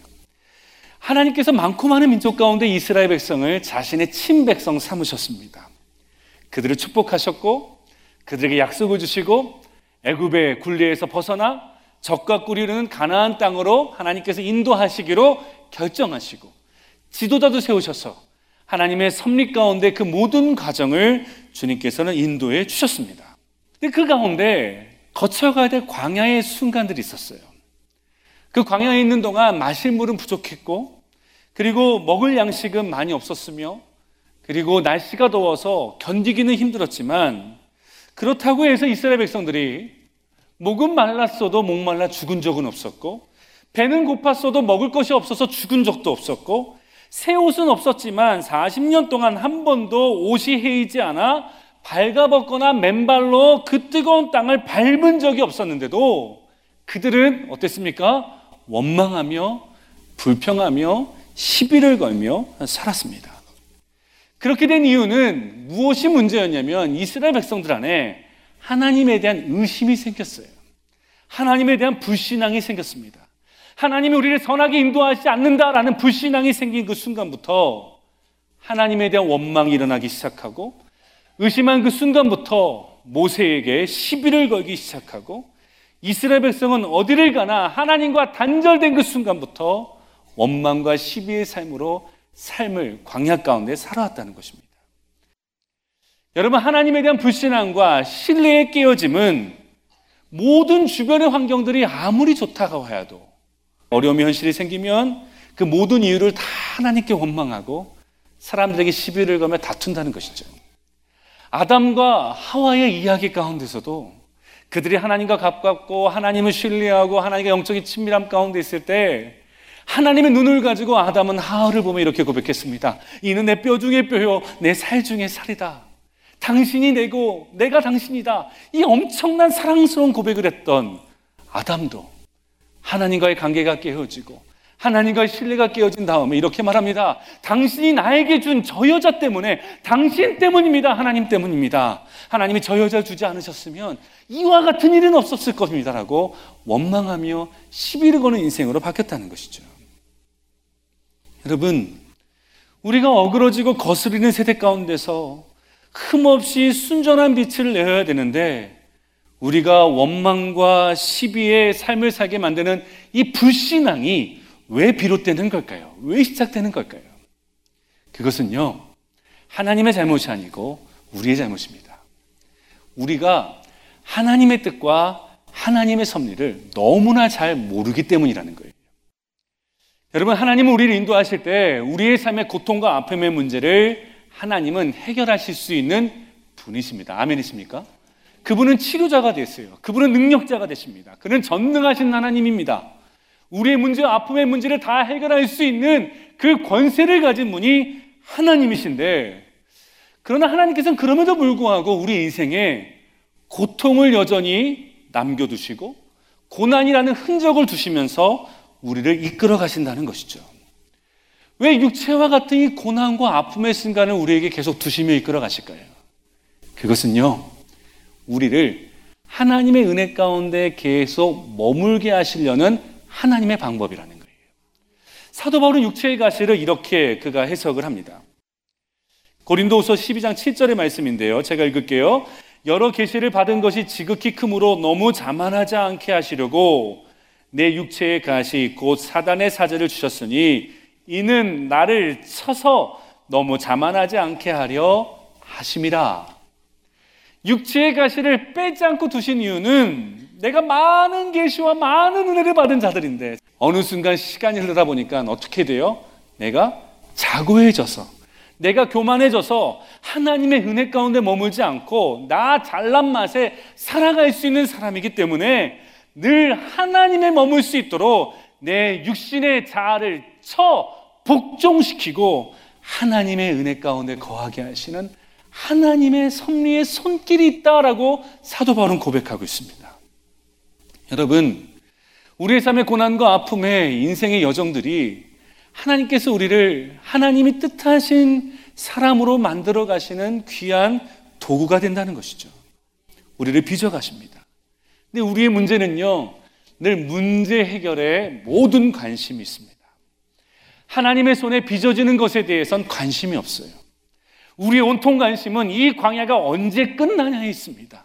하나님께서 많고 많은 민족 가운데 이스라엘 백성을 자신의 친백성 삼으셨습니다. 그들을 축복하셨고 그들에게 약속을 주시고 애굽의 굴레에서 벗어나 적과 꿀이르는 가나안 땅으로 하나님께서 인도하시기로 결정하시고 지도자도 세우셔서 하나님의 섭리 가운데 그 모든 과정을 주님께서는 인도해 주셨습니다. 근데 그 가운데 거쳐가야 될 광야의 순간들이 있었어요. 그 광야에 있는 동안 마실 물은 부족했고 그리고 먹을 양식은 많이 없었으며 그리고 날씨가 더워서 견디기는 힘들었지만 그렇다고 해서 이스라엘 백성들이 목은 말랐어도 목말라 죽은 적은 없었고 배는 고팠어도 먹을 것이 없어서 죽은 적도 없었고 새 옷은 없었지만 40년 동안 한 번도 옷이 헤이지 않아 발가벗거나 맨발로 그 뜨거운 땅을 밟은 적이 없었는데도 그들은 어땠습니까? 원망하며 불평하며 시비를 걸며 살았습니다. 그렇게 된 이유는 무엇이 문제였냐면 이스라엘 백성들 안에 하나님에 대한 의심이 생겼어요. 하나님에 대한 불신앙이 생겼습니다. 하나님이 우리를 선하게 인도하지 않는다라는 불신앙이 생긴 그 순간부터 하나님에 대한 원망이 일어나기 시작하고 의심한 그 순간부터 모세에게 시비를 걸기 시작하고 이스라엘 백성은 어디를 가나 하나님과 단절된 그 순간부터 원망과 시비의 삶으로 삶을 광야 가운데 살아왔다는 것입니다. 여러분 하나님에 대한 불신앙과 신뢰의 깨어짐은 모든 주변의 환경들이 아무리 좋다고 하여도 어려움이 현실이 생기면 그 모든 이유를 다 하나님께 원망하고 사람들에게 시비를 걸며 다툰다는 것이죠. 아담과 하와의 이야기 가운데서도 그들이 하나님과 가깝고 하나님을 신뢰하고 하나님과 영적인 친밀함 가운데 있을 때 하나님의 눈을 가지고 아담은 하와를 보며 이렇게 고백했습니다. 이는 내 뼈 중에 뼈요, 내 살 중에 살이다. 당신이 내고 내가 당신이다. 이 엄청난 사랑스러운 고백을 했던 아담도 하나님과의 관계가 깨어지고 하나님과의 신뢰가 깨어진 다음에 이렇게 말합니다. 당신이 나에게 준 저 여자 때문에 당신 때문입니다. 하나님 때문입니다. 하나님이 저 여자 주지 않으셨으면 이와 같은 일은 없었을 것입니다라고 원망하며 시비를 거는 인생으로 바뀌었다는 것이죠. 여러분, 우리가 어그러지고 거스리는 세대 가운데서 흠없이 순전한 빛을 내어야 되는데 우리가 원망과 시비의 삶을 살게 만드는 이 불신앙이 왜 비롯되는 걸까요? 왜 시작되는 걸까요? 그것은요, 하나님의 잘못이 아니고 우리의 잘못입니다. 우리가 하나님의 뜻과 하나님의 섭리를 너무나 잘 모르기 때문이라는 거예요. 여러분, 하나님은 우리를 인도하실 때 우리의 삶의 고통과 아픔의 문제를 하나님은 해결하실 수 있는 분이십니다. 아멘이십니까? 그분은 치료자가 됐어요. 그분은 능력자가 되십니다. 그는 전능하신 하나님입니다. 우리의 문제와 아픔의 문제를 다 해결할 수 있는 그 권세를 가진 분이 하나님이신데 그러나 하나님께서는 그럼에도 불구하고 우리 인생에 고통을 여전히 남겨두시고 고난이라는 흔적을 두시면서 우리를 이끌어 가신다는 것이죠. 왜 육체와 같은 이 고난과 아픔의 순간을 우리에게 계속 두시며 이끌어 가실까요? 그것은요, 우리를 하나님의 은혜 가운데 계속 머물게 하시려는 하나님의 방법이라는 거예요. 사도 바울은 육체의 가시를 이렇게 그가 해석을 합니다. 고린도후서 12장 7절의 말씀인데요. 제가 읽을게요. 여러 계시를 받은 것이 지극히 크므로 너무 자만하지 않게 하시려고 내 육체의 가시 곧 사단의 사제를 주셨으니 이는 나를 쳐서 너무 자만하지 않게 하려 하심이라. 육체의 가시를 빼지 않고 두신 이유는 내가 많은 계시와 많은 은혜를 받은 자들인데 어느 순간 시간이 흐르다 보니까 어떻게 돼요? 내가 자고해져서 내가 교만해져서 하나님의 은혜 가운데 머물지 않고 나 잘난 맛에 살아갈 수 있는 사람이기 때문에 늘 하나님에 머물 수 있도록 내 육신의 자아를 쳐 복종시키고 하나님의 은혜 가운데 거하게 하시는 하나님의 섭리의 손길이 있다라고 사도 바울은 고백하고 있습니다. 여러분, 우리의 삶의 고난과 아픔의 인생의 여정들이 하나님께서 우리를 하나님이 뜻하신 사람으로 만들어 가시는 귀한 도구가 된다는 것이죠. 우리를 빚어 가십니다. 근데 우리의 문제는요, 늘 문제 해결에 모든 관심이 있습니다. 하나님의 손에 빚어지는 것에 대해선 관심이 없어요. 우리의 온통 관심은 이 광야가 언제 끝나냐에 있습니다.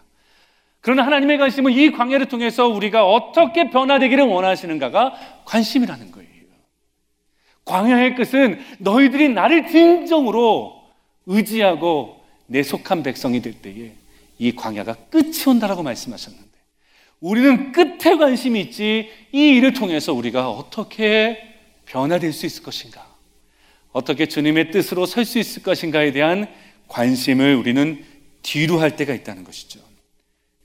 그러나 하나님의 관심은 이 광야를 통해서 우리가 어떻게 변화되기를 원하시는가가 관심이라는 거예요. 광야의 끝은 너희들이 나를 진정으로 의지하고 내 속한 백성이 될 때에 이 광야가 끝이 온다라고 말씀하셨는데 우리는 끝에 관심이 있지 이 일을 통해서 우리가 어떻게 변화될 수 있을 것인가? 어떻게 주님의 뜻으로 설 수 있을 것인가에 대한 관심을 우리는 뒤로 할 때가 있다는 것이죠.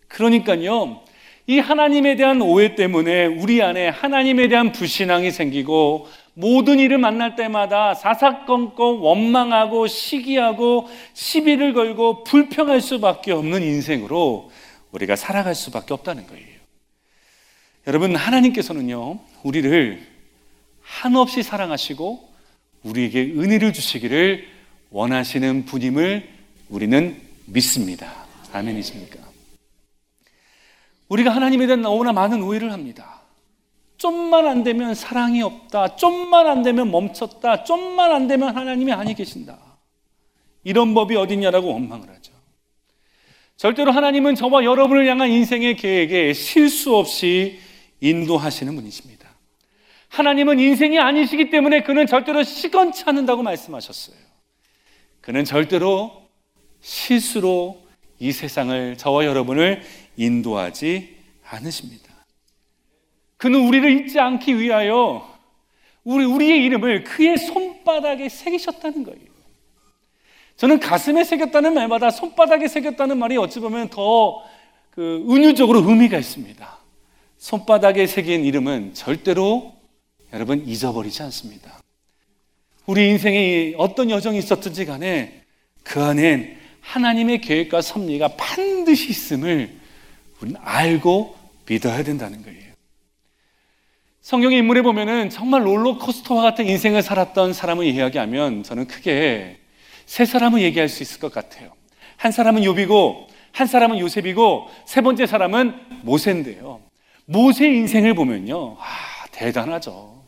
그러니까요, 이 하나님에 대한 오해 때문에 우리 안에 하나님에 대한 불신앙이 생기고 모든 일을 만날 때마다 사사건건 원망하고 시기하고 시비를 걸고 불평할 수밖에 없는 인생으로 우리가 살아갈 수밖에 없다는 거예요. 여러분, 하나님께서는요, 우리를 한없이 사랑하시고 우리에게 은혜를 주시기를 원하시는 분임을 우리는 믿습니다. 아멘이십니까? 우리가 하나님에 대한 너무나 많은 오해를 합니다. 좀만 안 되면 사랑이 없다. 좀만 안 되면 멈췄다. 좀만 안 되면 하나님이 아니 계신다. 이런 법이 어딨냐라고 원망을 하죠. 절대로 하나님은 저와 여러분을 향한 인생의 계획에 실수 없이 인도하시는 분이십니다. 하나님은 인생이 아니시기 때문에 그는 절대로 시건치 않는다고 말씀하셨어요. 그는 절대로 실수로 이 세상을 저와 여러분을 인도하지 않으십니다. 그는 우리를 잊지 않기 위하여 우리, 우리의 이름을 그의 손바닥에 새기셨다는 거예요. 저는 가슴에 새겼다는 말마다 손바닥에 새겼다는 말이 어찌 보면 더 그 은유적으로 의미가 있습니다. 손바닥에 새긴 이름은 절대로 여러분 잊어버리지 않습니다. 우리 인생에 어떤 여정이 있었든지 간에 그 안엔 하나님의 계획과 섭리가 반드시 있음을 우리는 알고 믿어야 된다는 거예요. 성경의 인물에 보면은 정말 롤러코스터와 같은 인생을 살았던 사람을 이야기하면 저는 크게 세 사람을 얘기할 수 있을 것 같아요. 한 사람은 요비고, 한 사람은 요셉이고, 세 번째 사람은 모세인데요. 모세 인생을 보면요. 아, 대단하죠.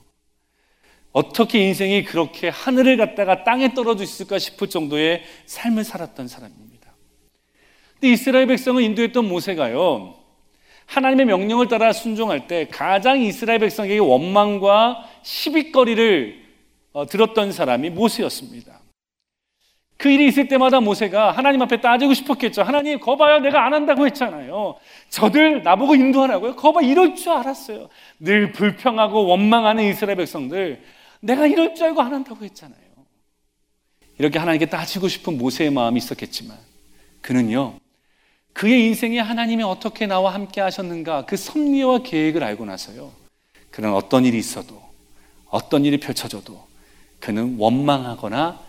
어떻게 인생이 그렇게 하늘을 갔다가 땅에 떨어져 있을까 싶을 정도의 삶을 살았던 사람입니다. 근데 이스라엘 백성을 인도했던 모세가요. 하나님의 명령을 따라 순종할 때 가장 이스라엘 백성에게 원망과 시비거리를 어, 들었던 사람이 모세였습니다. 그 일이 있을 때마다 모세가 하나님 앞에 따지고 싶었겠죠. 하나님, 거봐요. 내가 안 한다고 했잖아요. 저들 나보고 인도하라고요. 거봐, 이럴 줄 알았어요. 늘 불평하고 원망하는 이스라엘 백성들. 내가 이럴 줄 알고 안 한다고 했잖아요. 이렇게 하나님께 따지고 싶은 모세의 마음이 있었겠지만, 그는요, 그의 인생에 하나님이 어떻게 나와 함께 하셨는가, 그 섭리와 계획을 알고 나서요, 그는 어떤 일이 있어도, 어떤 일이 펼쳐져도, 그는 원망하거나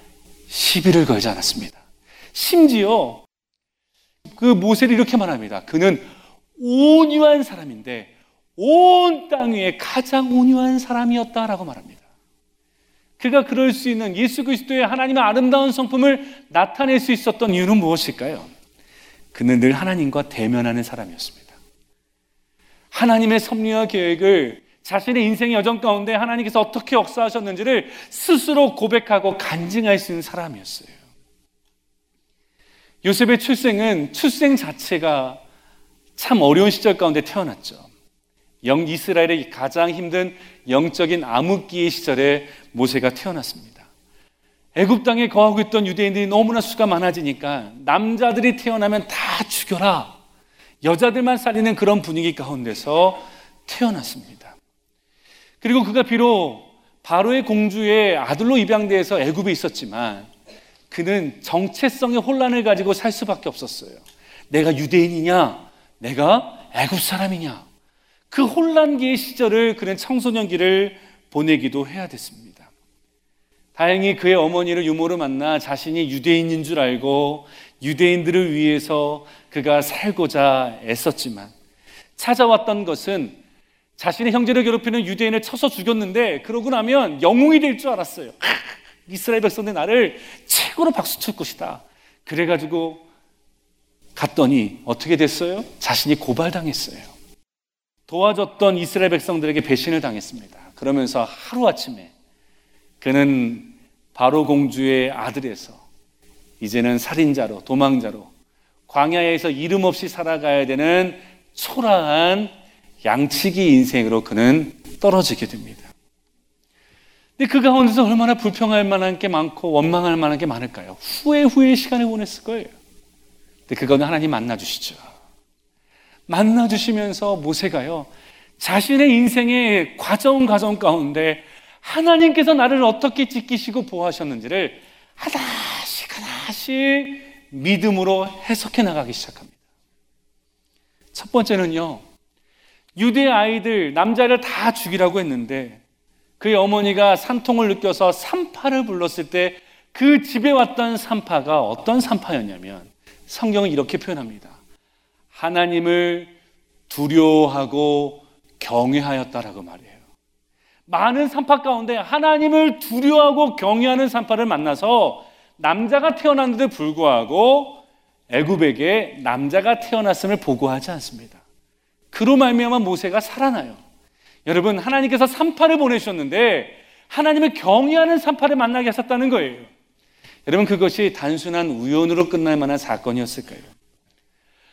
시비를 걸지 않았습니다. 심지어 그 모세를 이렇게 말합니다. 그는 온유한 사람인데 온 땅 위에 가장 온유한 사람이었다라고 말합니다. 그가 그럴 수 있는 예수 그리스도의 하나님의 아름다운 성품을 나타낼 수 있었던 이유는 무엇일까요? 그는 늘 하나님과 대면하는 사람이었습니다. 하나님의 섭리와 계획을 자신의 인생의 여정 가운데 하나님께서 어떻게 역사하셨는지를 스스로 고백하고 간증할 수 있는 사람이었어요. 요셉의 출생은 출생 자체가 참 어려운 시절 가운데 태어났죠. 영 이스라엘의 가장 힘든 영적인 암흑기의 시절에 모세가 태어났습니다. 애굽 땅에 거하고 있던 유대인들이 너무나 수가 많아지니까 남자들이 태어나면 다 죽여라. 여자들만 살리는 그런 분위기 가운데서 태어났습니다. 그리고 그가 비록 바로의 공주의 아들로 입양돼서 애굽에 있었지만 그는 정체성의 혼란을 가지고 살 수밖에 없었어요. 내가 유대인이냐? 내가 애굽 사람이냐? 그 혼란기의 시절을 그는 청소년기를 보내기도 해야 됐습니다. 다행히 그의 어머니를 유모로 만나 자신이 유대인인 줄 알고 유대인들을 위해서 그가 살고자 애썼지만 찾아왔던 것은 자신의 형제를 괴롭히는 유대인을 쳐서 죽였는데 그러고 나면 영웅이 될 줄 알았어요. 이스라엘 백성들 나를 최고로 박수 칠 것이다. 그래가지고 갔더니 어떻게 됐어요? 자신이 고발당했어요. 도와줬던 이스라엘 백성들에게 배신을 당했습니다. 그러면서 하루아침에 그는 바로 공주의 아들에서 이제는 살인자로 도망자로 광야에서 이름 없이 살아가야 되는 초라한 양치기 인생으로 그는 떨어지게 됩니다. 근데 그 가운데서 얼마나 불평할 만한 게 많고 원망할 만한 게 많을까요? 후회 후회 시간을 보냈을 거예요. 근데 그거는 하나님 만나 주시죠. 만나 주시면서 모세가요, 자신의 인생의 과정 과정 가운데 하나님께서 나를 어떻게 지키시고 보호하셨는지를 하나씩 하나씩 믿음으로 해석해 나가기 시작합니다. 첫 번째는요, 유대 아이들, 남자를 다 죽이라고 했는데 그의 어머니가 산통을 느껴서 산파를 불렀을 때 그 집에 왔던 산파가 어떤 산파였냐면 성경은 이렇게 표현합니다. 하나님을 두려워하고 경외하였다라고 말해요. 많은 산파 가운데 하나님을 두려워하고 경외하는 산파를 만나서 남자가 태어났는데 불구하고 애굽에게 남자가 태어났음을 보고하지 않습니다. 그로 말미암아 모세가 살아나요. 여러분 하나님께서 산파를 보내셨는데 하나님을 경외하는 산파를 만나게 하셨다는 거예요. 여러분 그것이 단순한 우연으로 끝날 만한 사건이었을까요?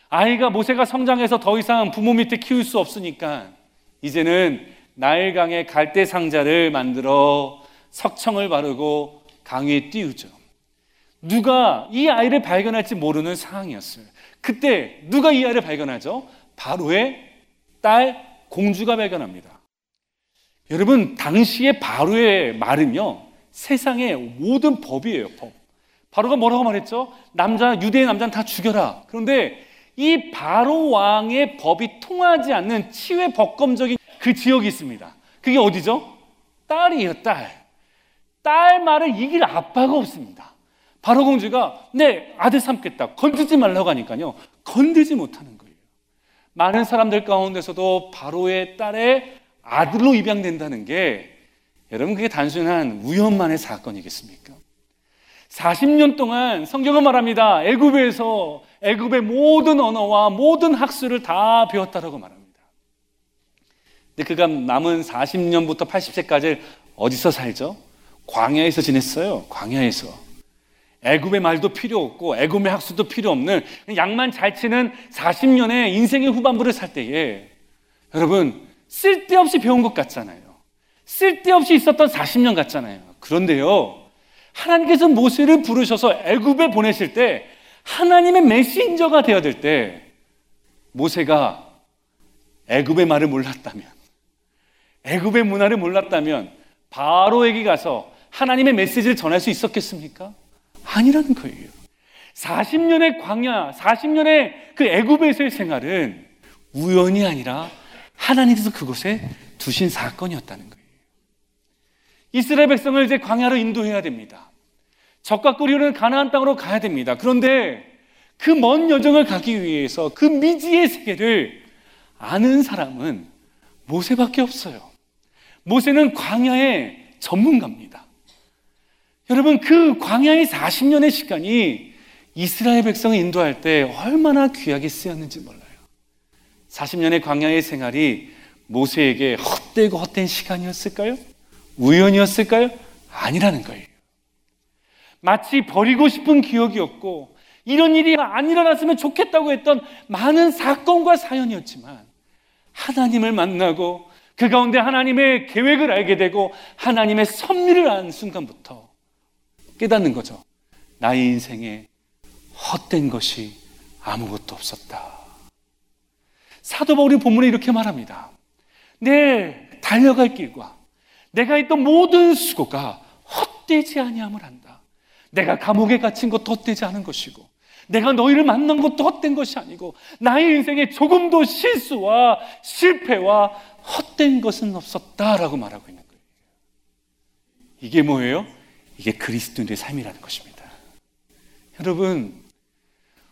아이가 모세가 성장해서 더 이상 부모 밑에 키울 수 없으니까 이제는 나일강에 갈대 상자를 만들어 석청을 바르고 강에 띄우죠. 누가 이 아이를 발견할지 모르는 상황이었어요. 그때 누가 이 아이를 발견하죠? 바로의 딸 공주가 발견합니다. 여러분, 당시의 바로의 말은요, 세상의 모든 법이에요, 법. 바로가 뭐라고 말했죠? 남자, 유대의 남자는 다 죽여라. 그런데 이 바로 왕의 법이 통하지 않는 치외 법검적인 그 지역이 있습니다. 그게 어디죠? 딸이에요, 딸. 딸 말을 이길 아빠가 없습니다. 바로 공주가 네 아들 삼겠다 건드지 말라고 하니까요 건드지 못하는 거예요. 많은 사람들 가운데서도 바로의 딸의 아들로 입양된다는 게 여러분 그게 단순한 우연만의 사건이겠습니까? 40년 동안 성경은 말합니다. 애굽에서 애굽의 모든 언어와 모든 학술을 다 배웠다라고 말합니다. 근데 그가 남은 40년부터 80세까지 어디서 살죠? 광야에서 지냈어요. 광야에서. 애굽의 말도 필요 없고 애굽의 학수도 필요 없는 양만 잘 치는 40년의 인생의 후반부를 살 때에 여러분 쓸데없이 배운 것 같잖아요. 쓸데없이 있었던 40년 같잖아요. 그런데요. 하나님께서 모세를 부르셔서 애굽에 보내실 때 하나님의 메신저가 되어야 될 때 모세가 애굽의 말을 몰랐다면 애굽의 문화를 몰랐다면 바로에게 가서 하나님의 메시지를 전할 수 있었겠습니까? 아니라는 거예요. 40년의 광야, 40년의 그 애굽에서의 생활은 우연이 아니라 하나님께서 그곳에 두신 사건이었다는 거예요. 이스라엘 백성을 이제 광야로 인도해야 됩니다. 적과 꿀이는 가나안 땅으로 가야 됩니다. 그런데 그 먼 여정을 가기 위해서 그 미지의 세계를 아는 사람은 모세밖에 없어요. 모세는 광야의 전문가입니다. 여러분, 그 광야의 40년의 시간이 이스라엘 백성을 인도할 때 얼마나 귀하게 쓰였는지 몰라요. 40년의 광야의 생활이 모세에게 헛되고 헛된 시간이었을까요? 우연이었을까요? 아니라는 거예요. 마치 버리고 싶은 기억이었고, 이런 일이 안 일어났으면 좋겠다고 했던 많은 사건과 사연이었지만, 하나님을 만나고 그 가운데 하나님의 계획을 알게 되고 하나님의 섭리를 아는 순간부터 깨닫는 거죠. 나의 인생에 헛된 것이 아무것도 없었다. 사도 바울이 본문에 이렇게 말합니다. 내 달려갈 길과 내가 했던 모든 수고가 헛되지 아니함을 한다. 내가 감옥에 갇힌 것도 헛되지 않은 것이고 내가 너희를 만난 것도 헛된 것이 아니고 나의 인생에 조금도 실수와 실패와 헛된 것은 없었다라고 말하고 있는 거예요. 이게 뭐예요? 이게 그리스도인의 삶이라는 것입니다. 여러분,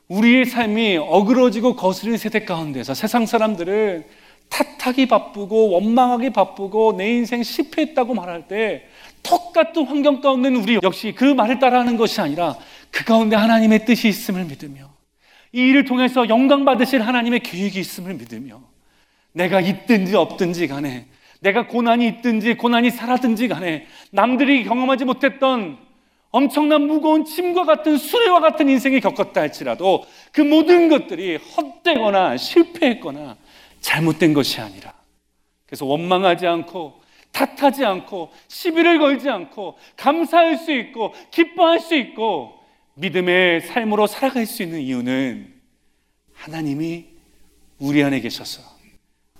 우리의 삶이 어그러지고 거스르는 세대 가운데서 세상 사람들은 탓하기 바쁘고 원망하기 바쁘고 내 인생 실패했다고 말할 때 똑같은 환경 가운데 우리 역시 그 말을 따라하는 것이 아니라 그 가운데 하나님의 뜻이 있음을 믿으며 이 일을 통해서 영광 받으실 하나님의 계획이 있음을 믿으며 내가 있든지 없든지 간에 내가 고난이 있든지 고난이 살았든지 간에 남들이 경험하지 못했던 엄청난 무거운 짐과 같은 수레와 같은 인생이 겪었다 할지라도 그 모든 것들이 헛되거나 실패했거나 잘못된 것이 아니라. 그래서 원망하지 않고 탓하지 않고 시비를 걸지 않고 감사할 수 있고 기뻐할 수 있고 믿음의 삶으로 살아갈 수 있는 이유는 하나님이 우리 안에 계셔서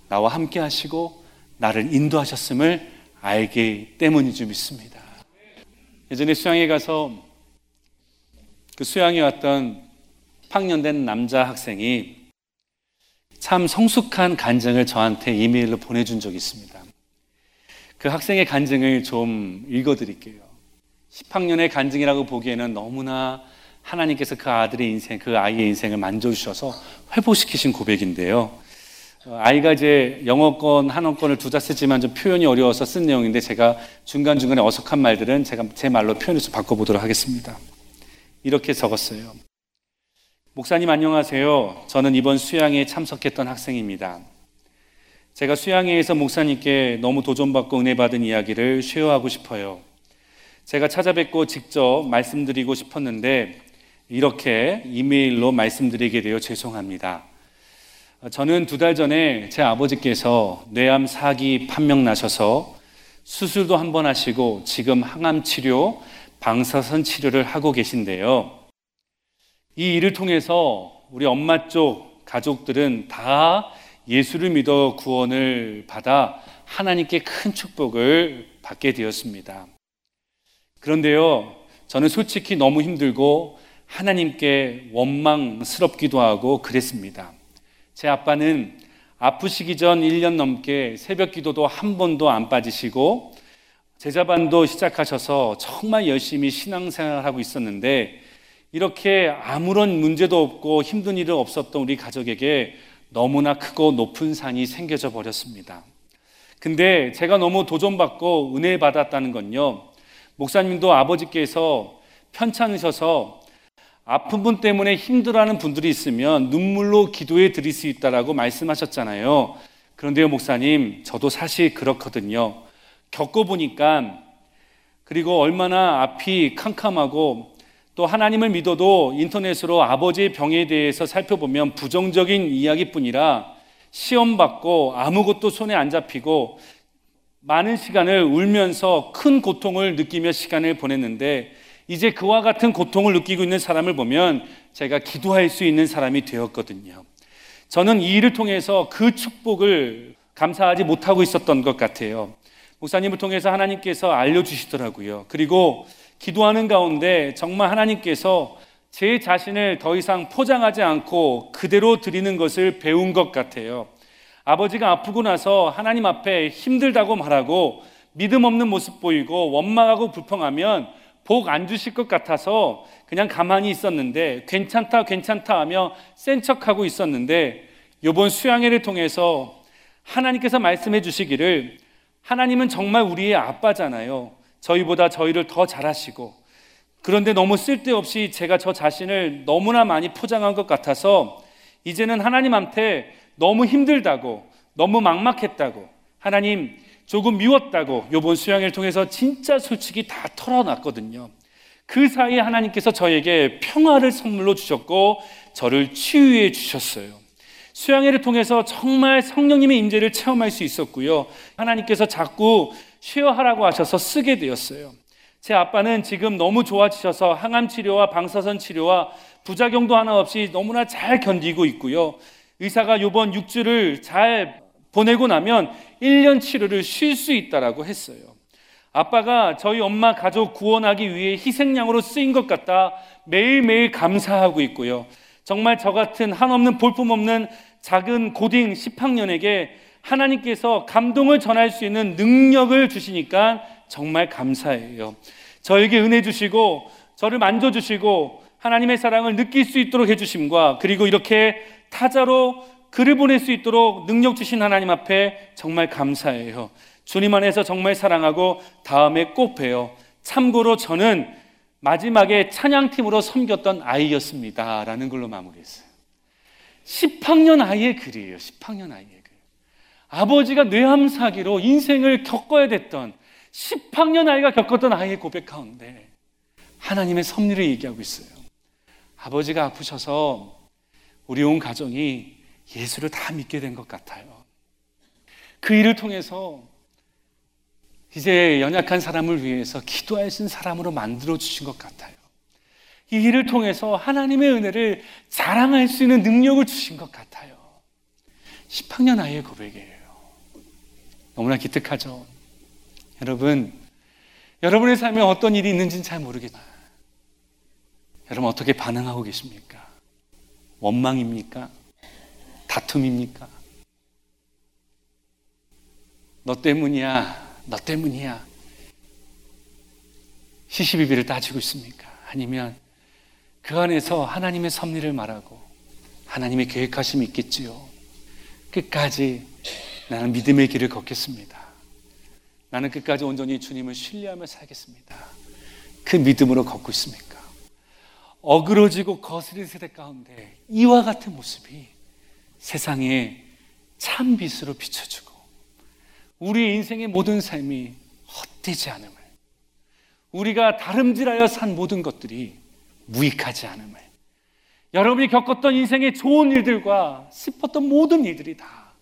나와 함께 하시고 나를 인도하셨음을 알기 때문인 줄 믿습니다. 예전에 수양에 가서 그 수양에 왔던 8년 된 남자 학생이 참 성숙한 간증을 저한테 이메일로 보내준 적이 있습니다. 그 학생의 간증을 좀 읽어드릴게요. 10학년의 간증이라고 보기에는 너무나 하나님께서 그 아들의 인생, 그 아이의 인생을 만져주셔서 회복시키신 고백인데요. 어, 아이가 이제 영어권, 한어권을 두자 쓰지만 좀 표현이 어려워서 쓴 내용인데 제가 중간중간에 어석한 말들은 제가 제 말로 표현해서 바꿔보도록 하겠습니다. 이렇게 적었어요. 목사님 안녕하세요. 저는 이번 수양에 참석했던 학생입니다. 제가 수양회에서 목사님께 너무 도전받고 은혜 받은 이야기를 쉐어하고 싶어요. 제가 찾아뵙고 직접 말씀드리고 싶었는데 이렇게 이메일로 말씀드리게 되어 죄송합니다. 저는 두 달 전에 제 아버지께서 뇌암 4기 판명 나셔서 수술도 한 번 하시고 지금 항암 치료, 방사선 치료를 하고 계신데요. 이 일을 통해서 우리 엄마 쪽 가족들은 다 예수를 믿어 구원을 받아 하나님께 큰 축복을 받게 되었습니다. 그런데요, 저는 솔직히 너무 힘들고 하나님께 원망스럽기도 하고 그랬습니다. 제 아빠는 아프시기 전 1년 넘게 새벽 기도도 한 번도 안 빠지시고 제자반도 시작하셔서 정말 열심히 신앙생활을 하고 있었는데 이렇게 아무런 문제도 없고 힘든 일은 없었던 우리 가족에게 너무나 크고 높은 산이 생겨져 버렸습니다. 근데 제가 너무 도전받고 은혜 받았다는 건요. 목사님도 아버지께서 편찮으셔서 아픈 분 때문에 힘들어하는 분들이 있으면 눈물로 기도해 드릴 수 있다라고 말씀하셨잖아요. 그런데요, 목사님, 저도 사실 그렇거든요. 겪어보니까 그리고 얼마나 앞이 캄캄하고 또 하나님을 믿어도 인터넷으로 아버지의 병에 대해서 살펴보면 부정적인 이야기뿐이라 시험 받고 아무것도 손에 안 잡히고 많은 시간을 울면서 큰 고통을 느끼며 시간을 보냈는데 이제 그와 같은 고통을 느끼고 있는 사람을 보면 제가 기도할 수 있는 사람이 되었거든요. 저는 이 일을 통해서 그 축복을 감사하지 못하고 있었던 것 같아요. 목사님을 통해서 하나님께서 알려주시더라고요. 그리고 기도하는 가운데 정말 하나님께서 제 자신을 더 이상 포장하지 않고 그대로 드리는 것을 배운 것 같아요. 아버지가 아프고 나서 하나님 앞에 힘들다고 말하고 믿음 없는 모습 보이고 원망하고 불평하면 복 안 주실 것 같아서 그냥 가만히 있었는데 괜찮다 괜찮다 하며 센 척하고 있었는데 이번 수양회를 통해서 하나님께서 말씀해 주시기를 하나님은 정말 우리의 아빠잖아요. 저희보다 저희를 더 잘하시고 그런데 너무 쓸데없이 제가 저 자신을 너무나 많이 포장한 것 같아서 이제는 하나님한테 너무 힘들다고 너무 막막했다고 하나님 조금 미웠다고 요번 수양을 통해서 진짜 솔직히 다 털어놨거든요. 그 사이에 하나님께서 저에게 평화를 선물로 주셨고 저를 치유해 주셨어요. 수양회를 통해서 정말 성령님의 임재를 체험할 수 있었고요. 하나님께서 자꾸 쉬어하라고 하셔서 쓰게 되었어요. 제 아빠는 지금 너무 좋아지셔서 항암 치료와 방사선 치료와 부작용도 하나 없이 너무나 잘 견디고 있고요. 의사가 요번 6주를 잘 보내고 나면 1년 치료를 쉴 수 있다라고 했어요. 아빠가 저희 엄마 가족 구원하기 위해 희생양으로 쓰인 것 같다 매일매일 감사하고 있고요. 정말 저 같은 한없는 볼품없는 작은 고딩 10학년에게 하나님께서 감동을 전할 수 있는 능력을 주시니까 정말 감사해요. 저에게 은혜 주시고 저를 만져주시고 하나님의 사랑을 느낄 수 있도록 해주심과 그리고 이렇게 타자로 글을 보낼 수 있도록 능력 주신 하나님 앞에 정말 감사해요. 주님 안에서 정말 사랑하고 다음에 꼭 봬요. 참고로 저는 마지막에 찬양팀으로 섬겼던 아이였습니다. 라는 걸로 마무리했어요. 10학년 아이의 글이에요. 10학년 아이의 글. 아버지가 뇌암 사기로 인생을 겪어야 됐던 10학년 아이가 겪었던 아이의 고백 가운데 하나님의 섭리를 얘기하고 있어요. 아버지가 아프셔서 우리 온 가정이 예수를 다 믿게 된 것 같아요. 그 일을 통해서 이제 연약한 사람을 위해서 있는 사람으로 만들어 주신 것 같아요. 이 일을 통해서 하나님의 은혜를 자랑할 수 있는 능력을 주신 것 같아요. 10학년 아이의 고백이에요. 너무나 기특하죠. 여러분, 여러분의 삶에 어떤 일이 있는지는 잘 모르겠지만, 여러분 어떻게 반응하고 계십니까? 원망입니까? 다툼입니까? 너 때문이야, 너 때문이야. 시시비비를 따지고 있습니까? 아니면 그 안에서 하나님의 섭리를 말하고 하나님의 계획하심이 있겠지요. 끝까지 나는 믿음의 길을 걷겠습니다. 나는 끝까지 온전히 주님을 신뢰하며 살겠습니다. 그 믿음으로 걷고 있습니까? 어그러지고 거스린 세대 가운데 이와 같은 모습이 세상에 참 빛으로 비춰주고 우리 인생의 모든 삶이 헛되지 않음을 우리가 다름질하여 산 모든 것들이 무익하지 않음을 여러분이 겪었던 인생의 좋은 일들과 슬펐던 모든 일들이 다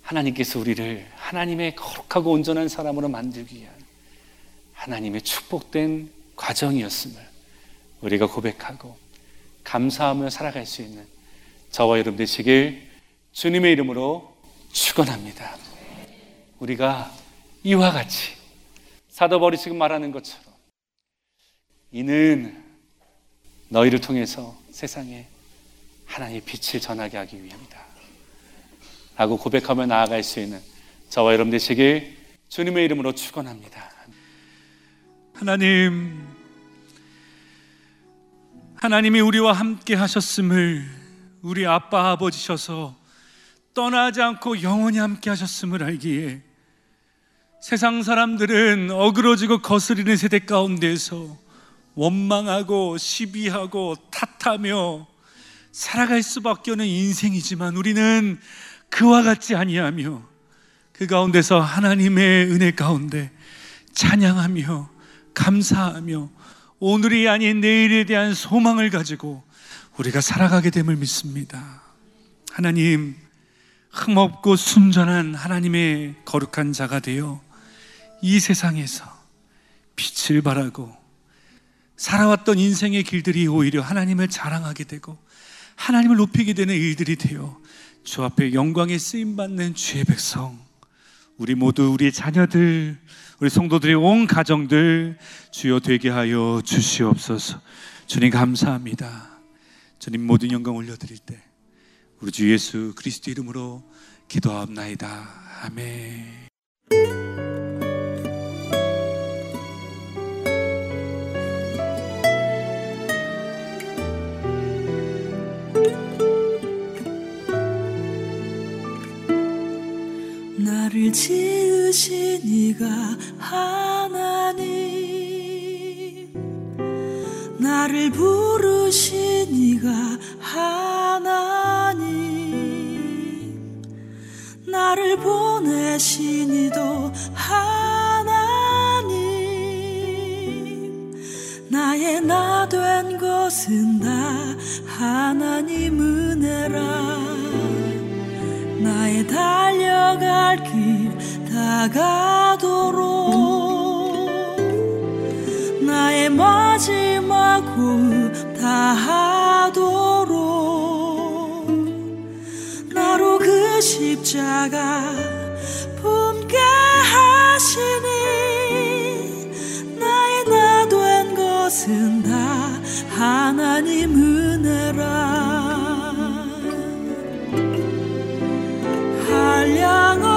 하나님께서 우리를 하나님의 거룩하고 온전한 사람으로 만들기 위한 하나님의 축복된 과정이었음을 우리가 고백하고 감사하며 살아갈 수 있는 저와 여러분 되시길 주님의 이름으로 축원합니다. 우리가 이와 같이 사도 바울이 지금 말하는 것처럼 이는 너희를 통해서 세상에 하나님의 빛을 전하게 하기 위함이다. 라고 고백하며 나아갈 수 있는 저와 여러분 되시길 주님의 이름으로 축원합니다. 하나님, 하나님이 우리와 함께 하셨음을 우리 아빠 아버지셔서 떠나지 않고 영원히 함께 하셨음을 알기에 세상 사람들은 어그러지고 거스리는 세대 가운데서 원망하고 시비하고 탓하며 살아갈 수밖에 없는 인생이지만 우리는 그와 같지 아니하며 그 가운데서 하나님의 은혜 가운데 찬양하며 감사하며 오늘이 아닌 내일에 대한 소망을 가지고 우리가 살아가게 됨을 믿습니다. 하나님, 흠없고 순전한 하나님의 거룩한 자가 되어 이 세상에서 빛을 발하고 살아왔던 인생의 길들이 오히려 하나님을 자랑하게 되고 하나님을 높이게 되는 일들이 되어 주 앞에 영광에 쓰임 받는 주의 백성 우리 모두 우리 자녀들 우리 성도들의 온 가정들 주여 되게 하여 주시옵소서 주님 감사합니다 주님 모든 영광 올려드릴 때 우리 주 예수 그리스도 이름으로 기도하옵나이다. 아멘. 나를 지으신 이가 하나님 나를 부르신 이가 하나님. 나를 보내신 이도 하나님. 나의 나 된 것은 다 하나님 은혜라. 나의 달려갈 길 다가도록 마지막 호흡 다하도록. 나로 그 십자가 품게 하시니 나의 나 된 것은 다 하나님 은혜라. 한량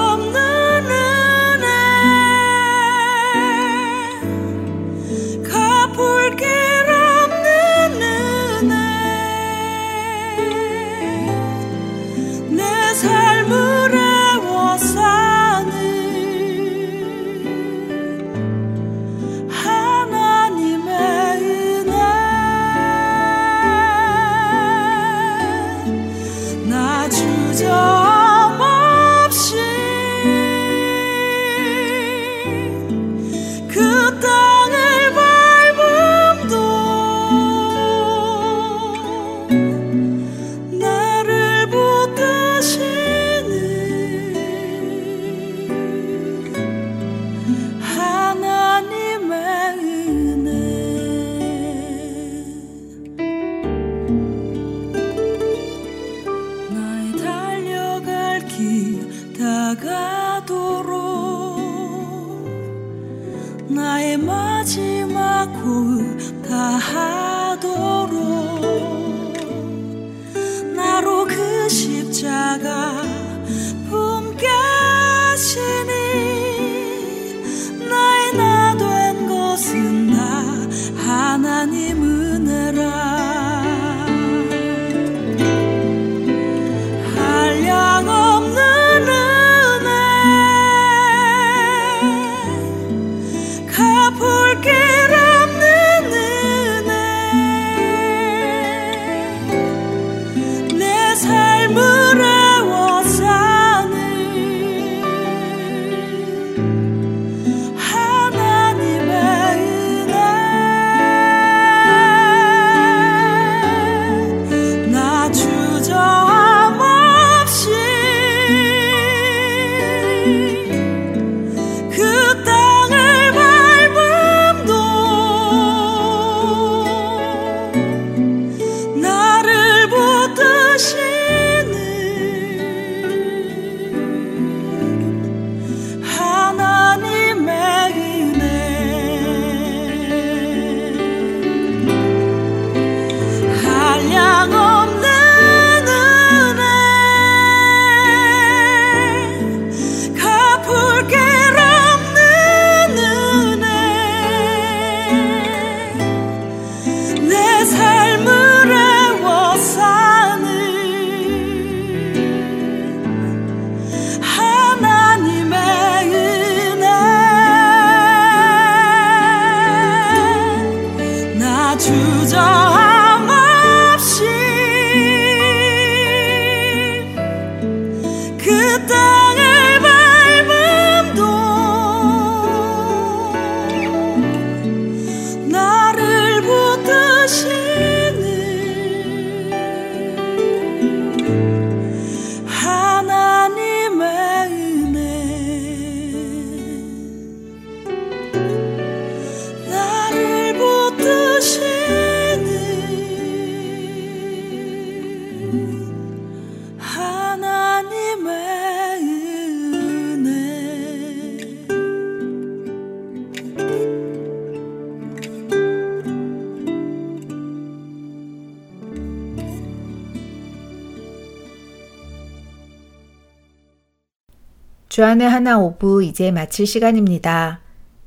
주안의 하나 5부 이제 마칠 시간입니다.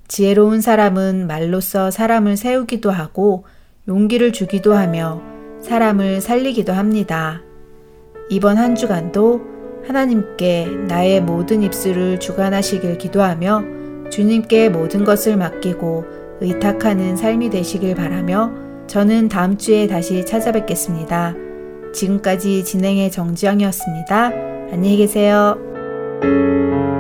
지혜로운 사람은 말로써 사람을 세우기도 하고 용기를 주기도 하며 사람을 살리기도 합니다. 이번 한 주간도 하나님께 나의 모든 입술을 주관하시길 기도하며 주님께 모든 것을 맡기고 의탁하는 삶이 되시길 바라며 저는 다음 주에 다시 찾아뵙겠습니다. 지금까지 진행의 정지영이었습니다. 안녕히 계세요. Música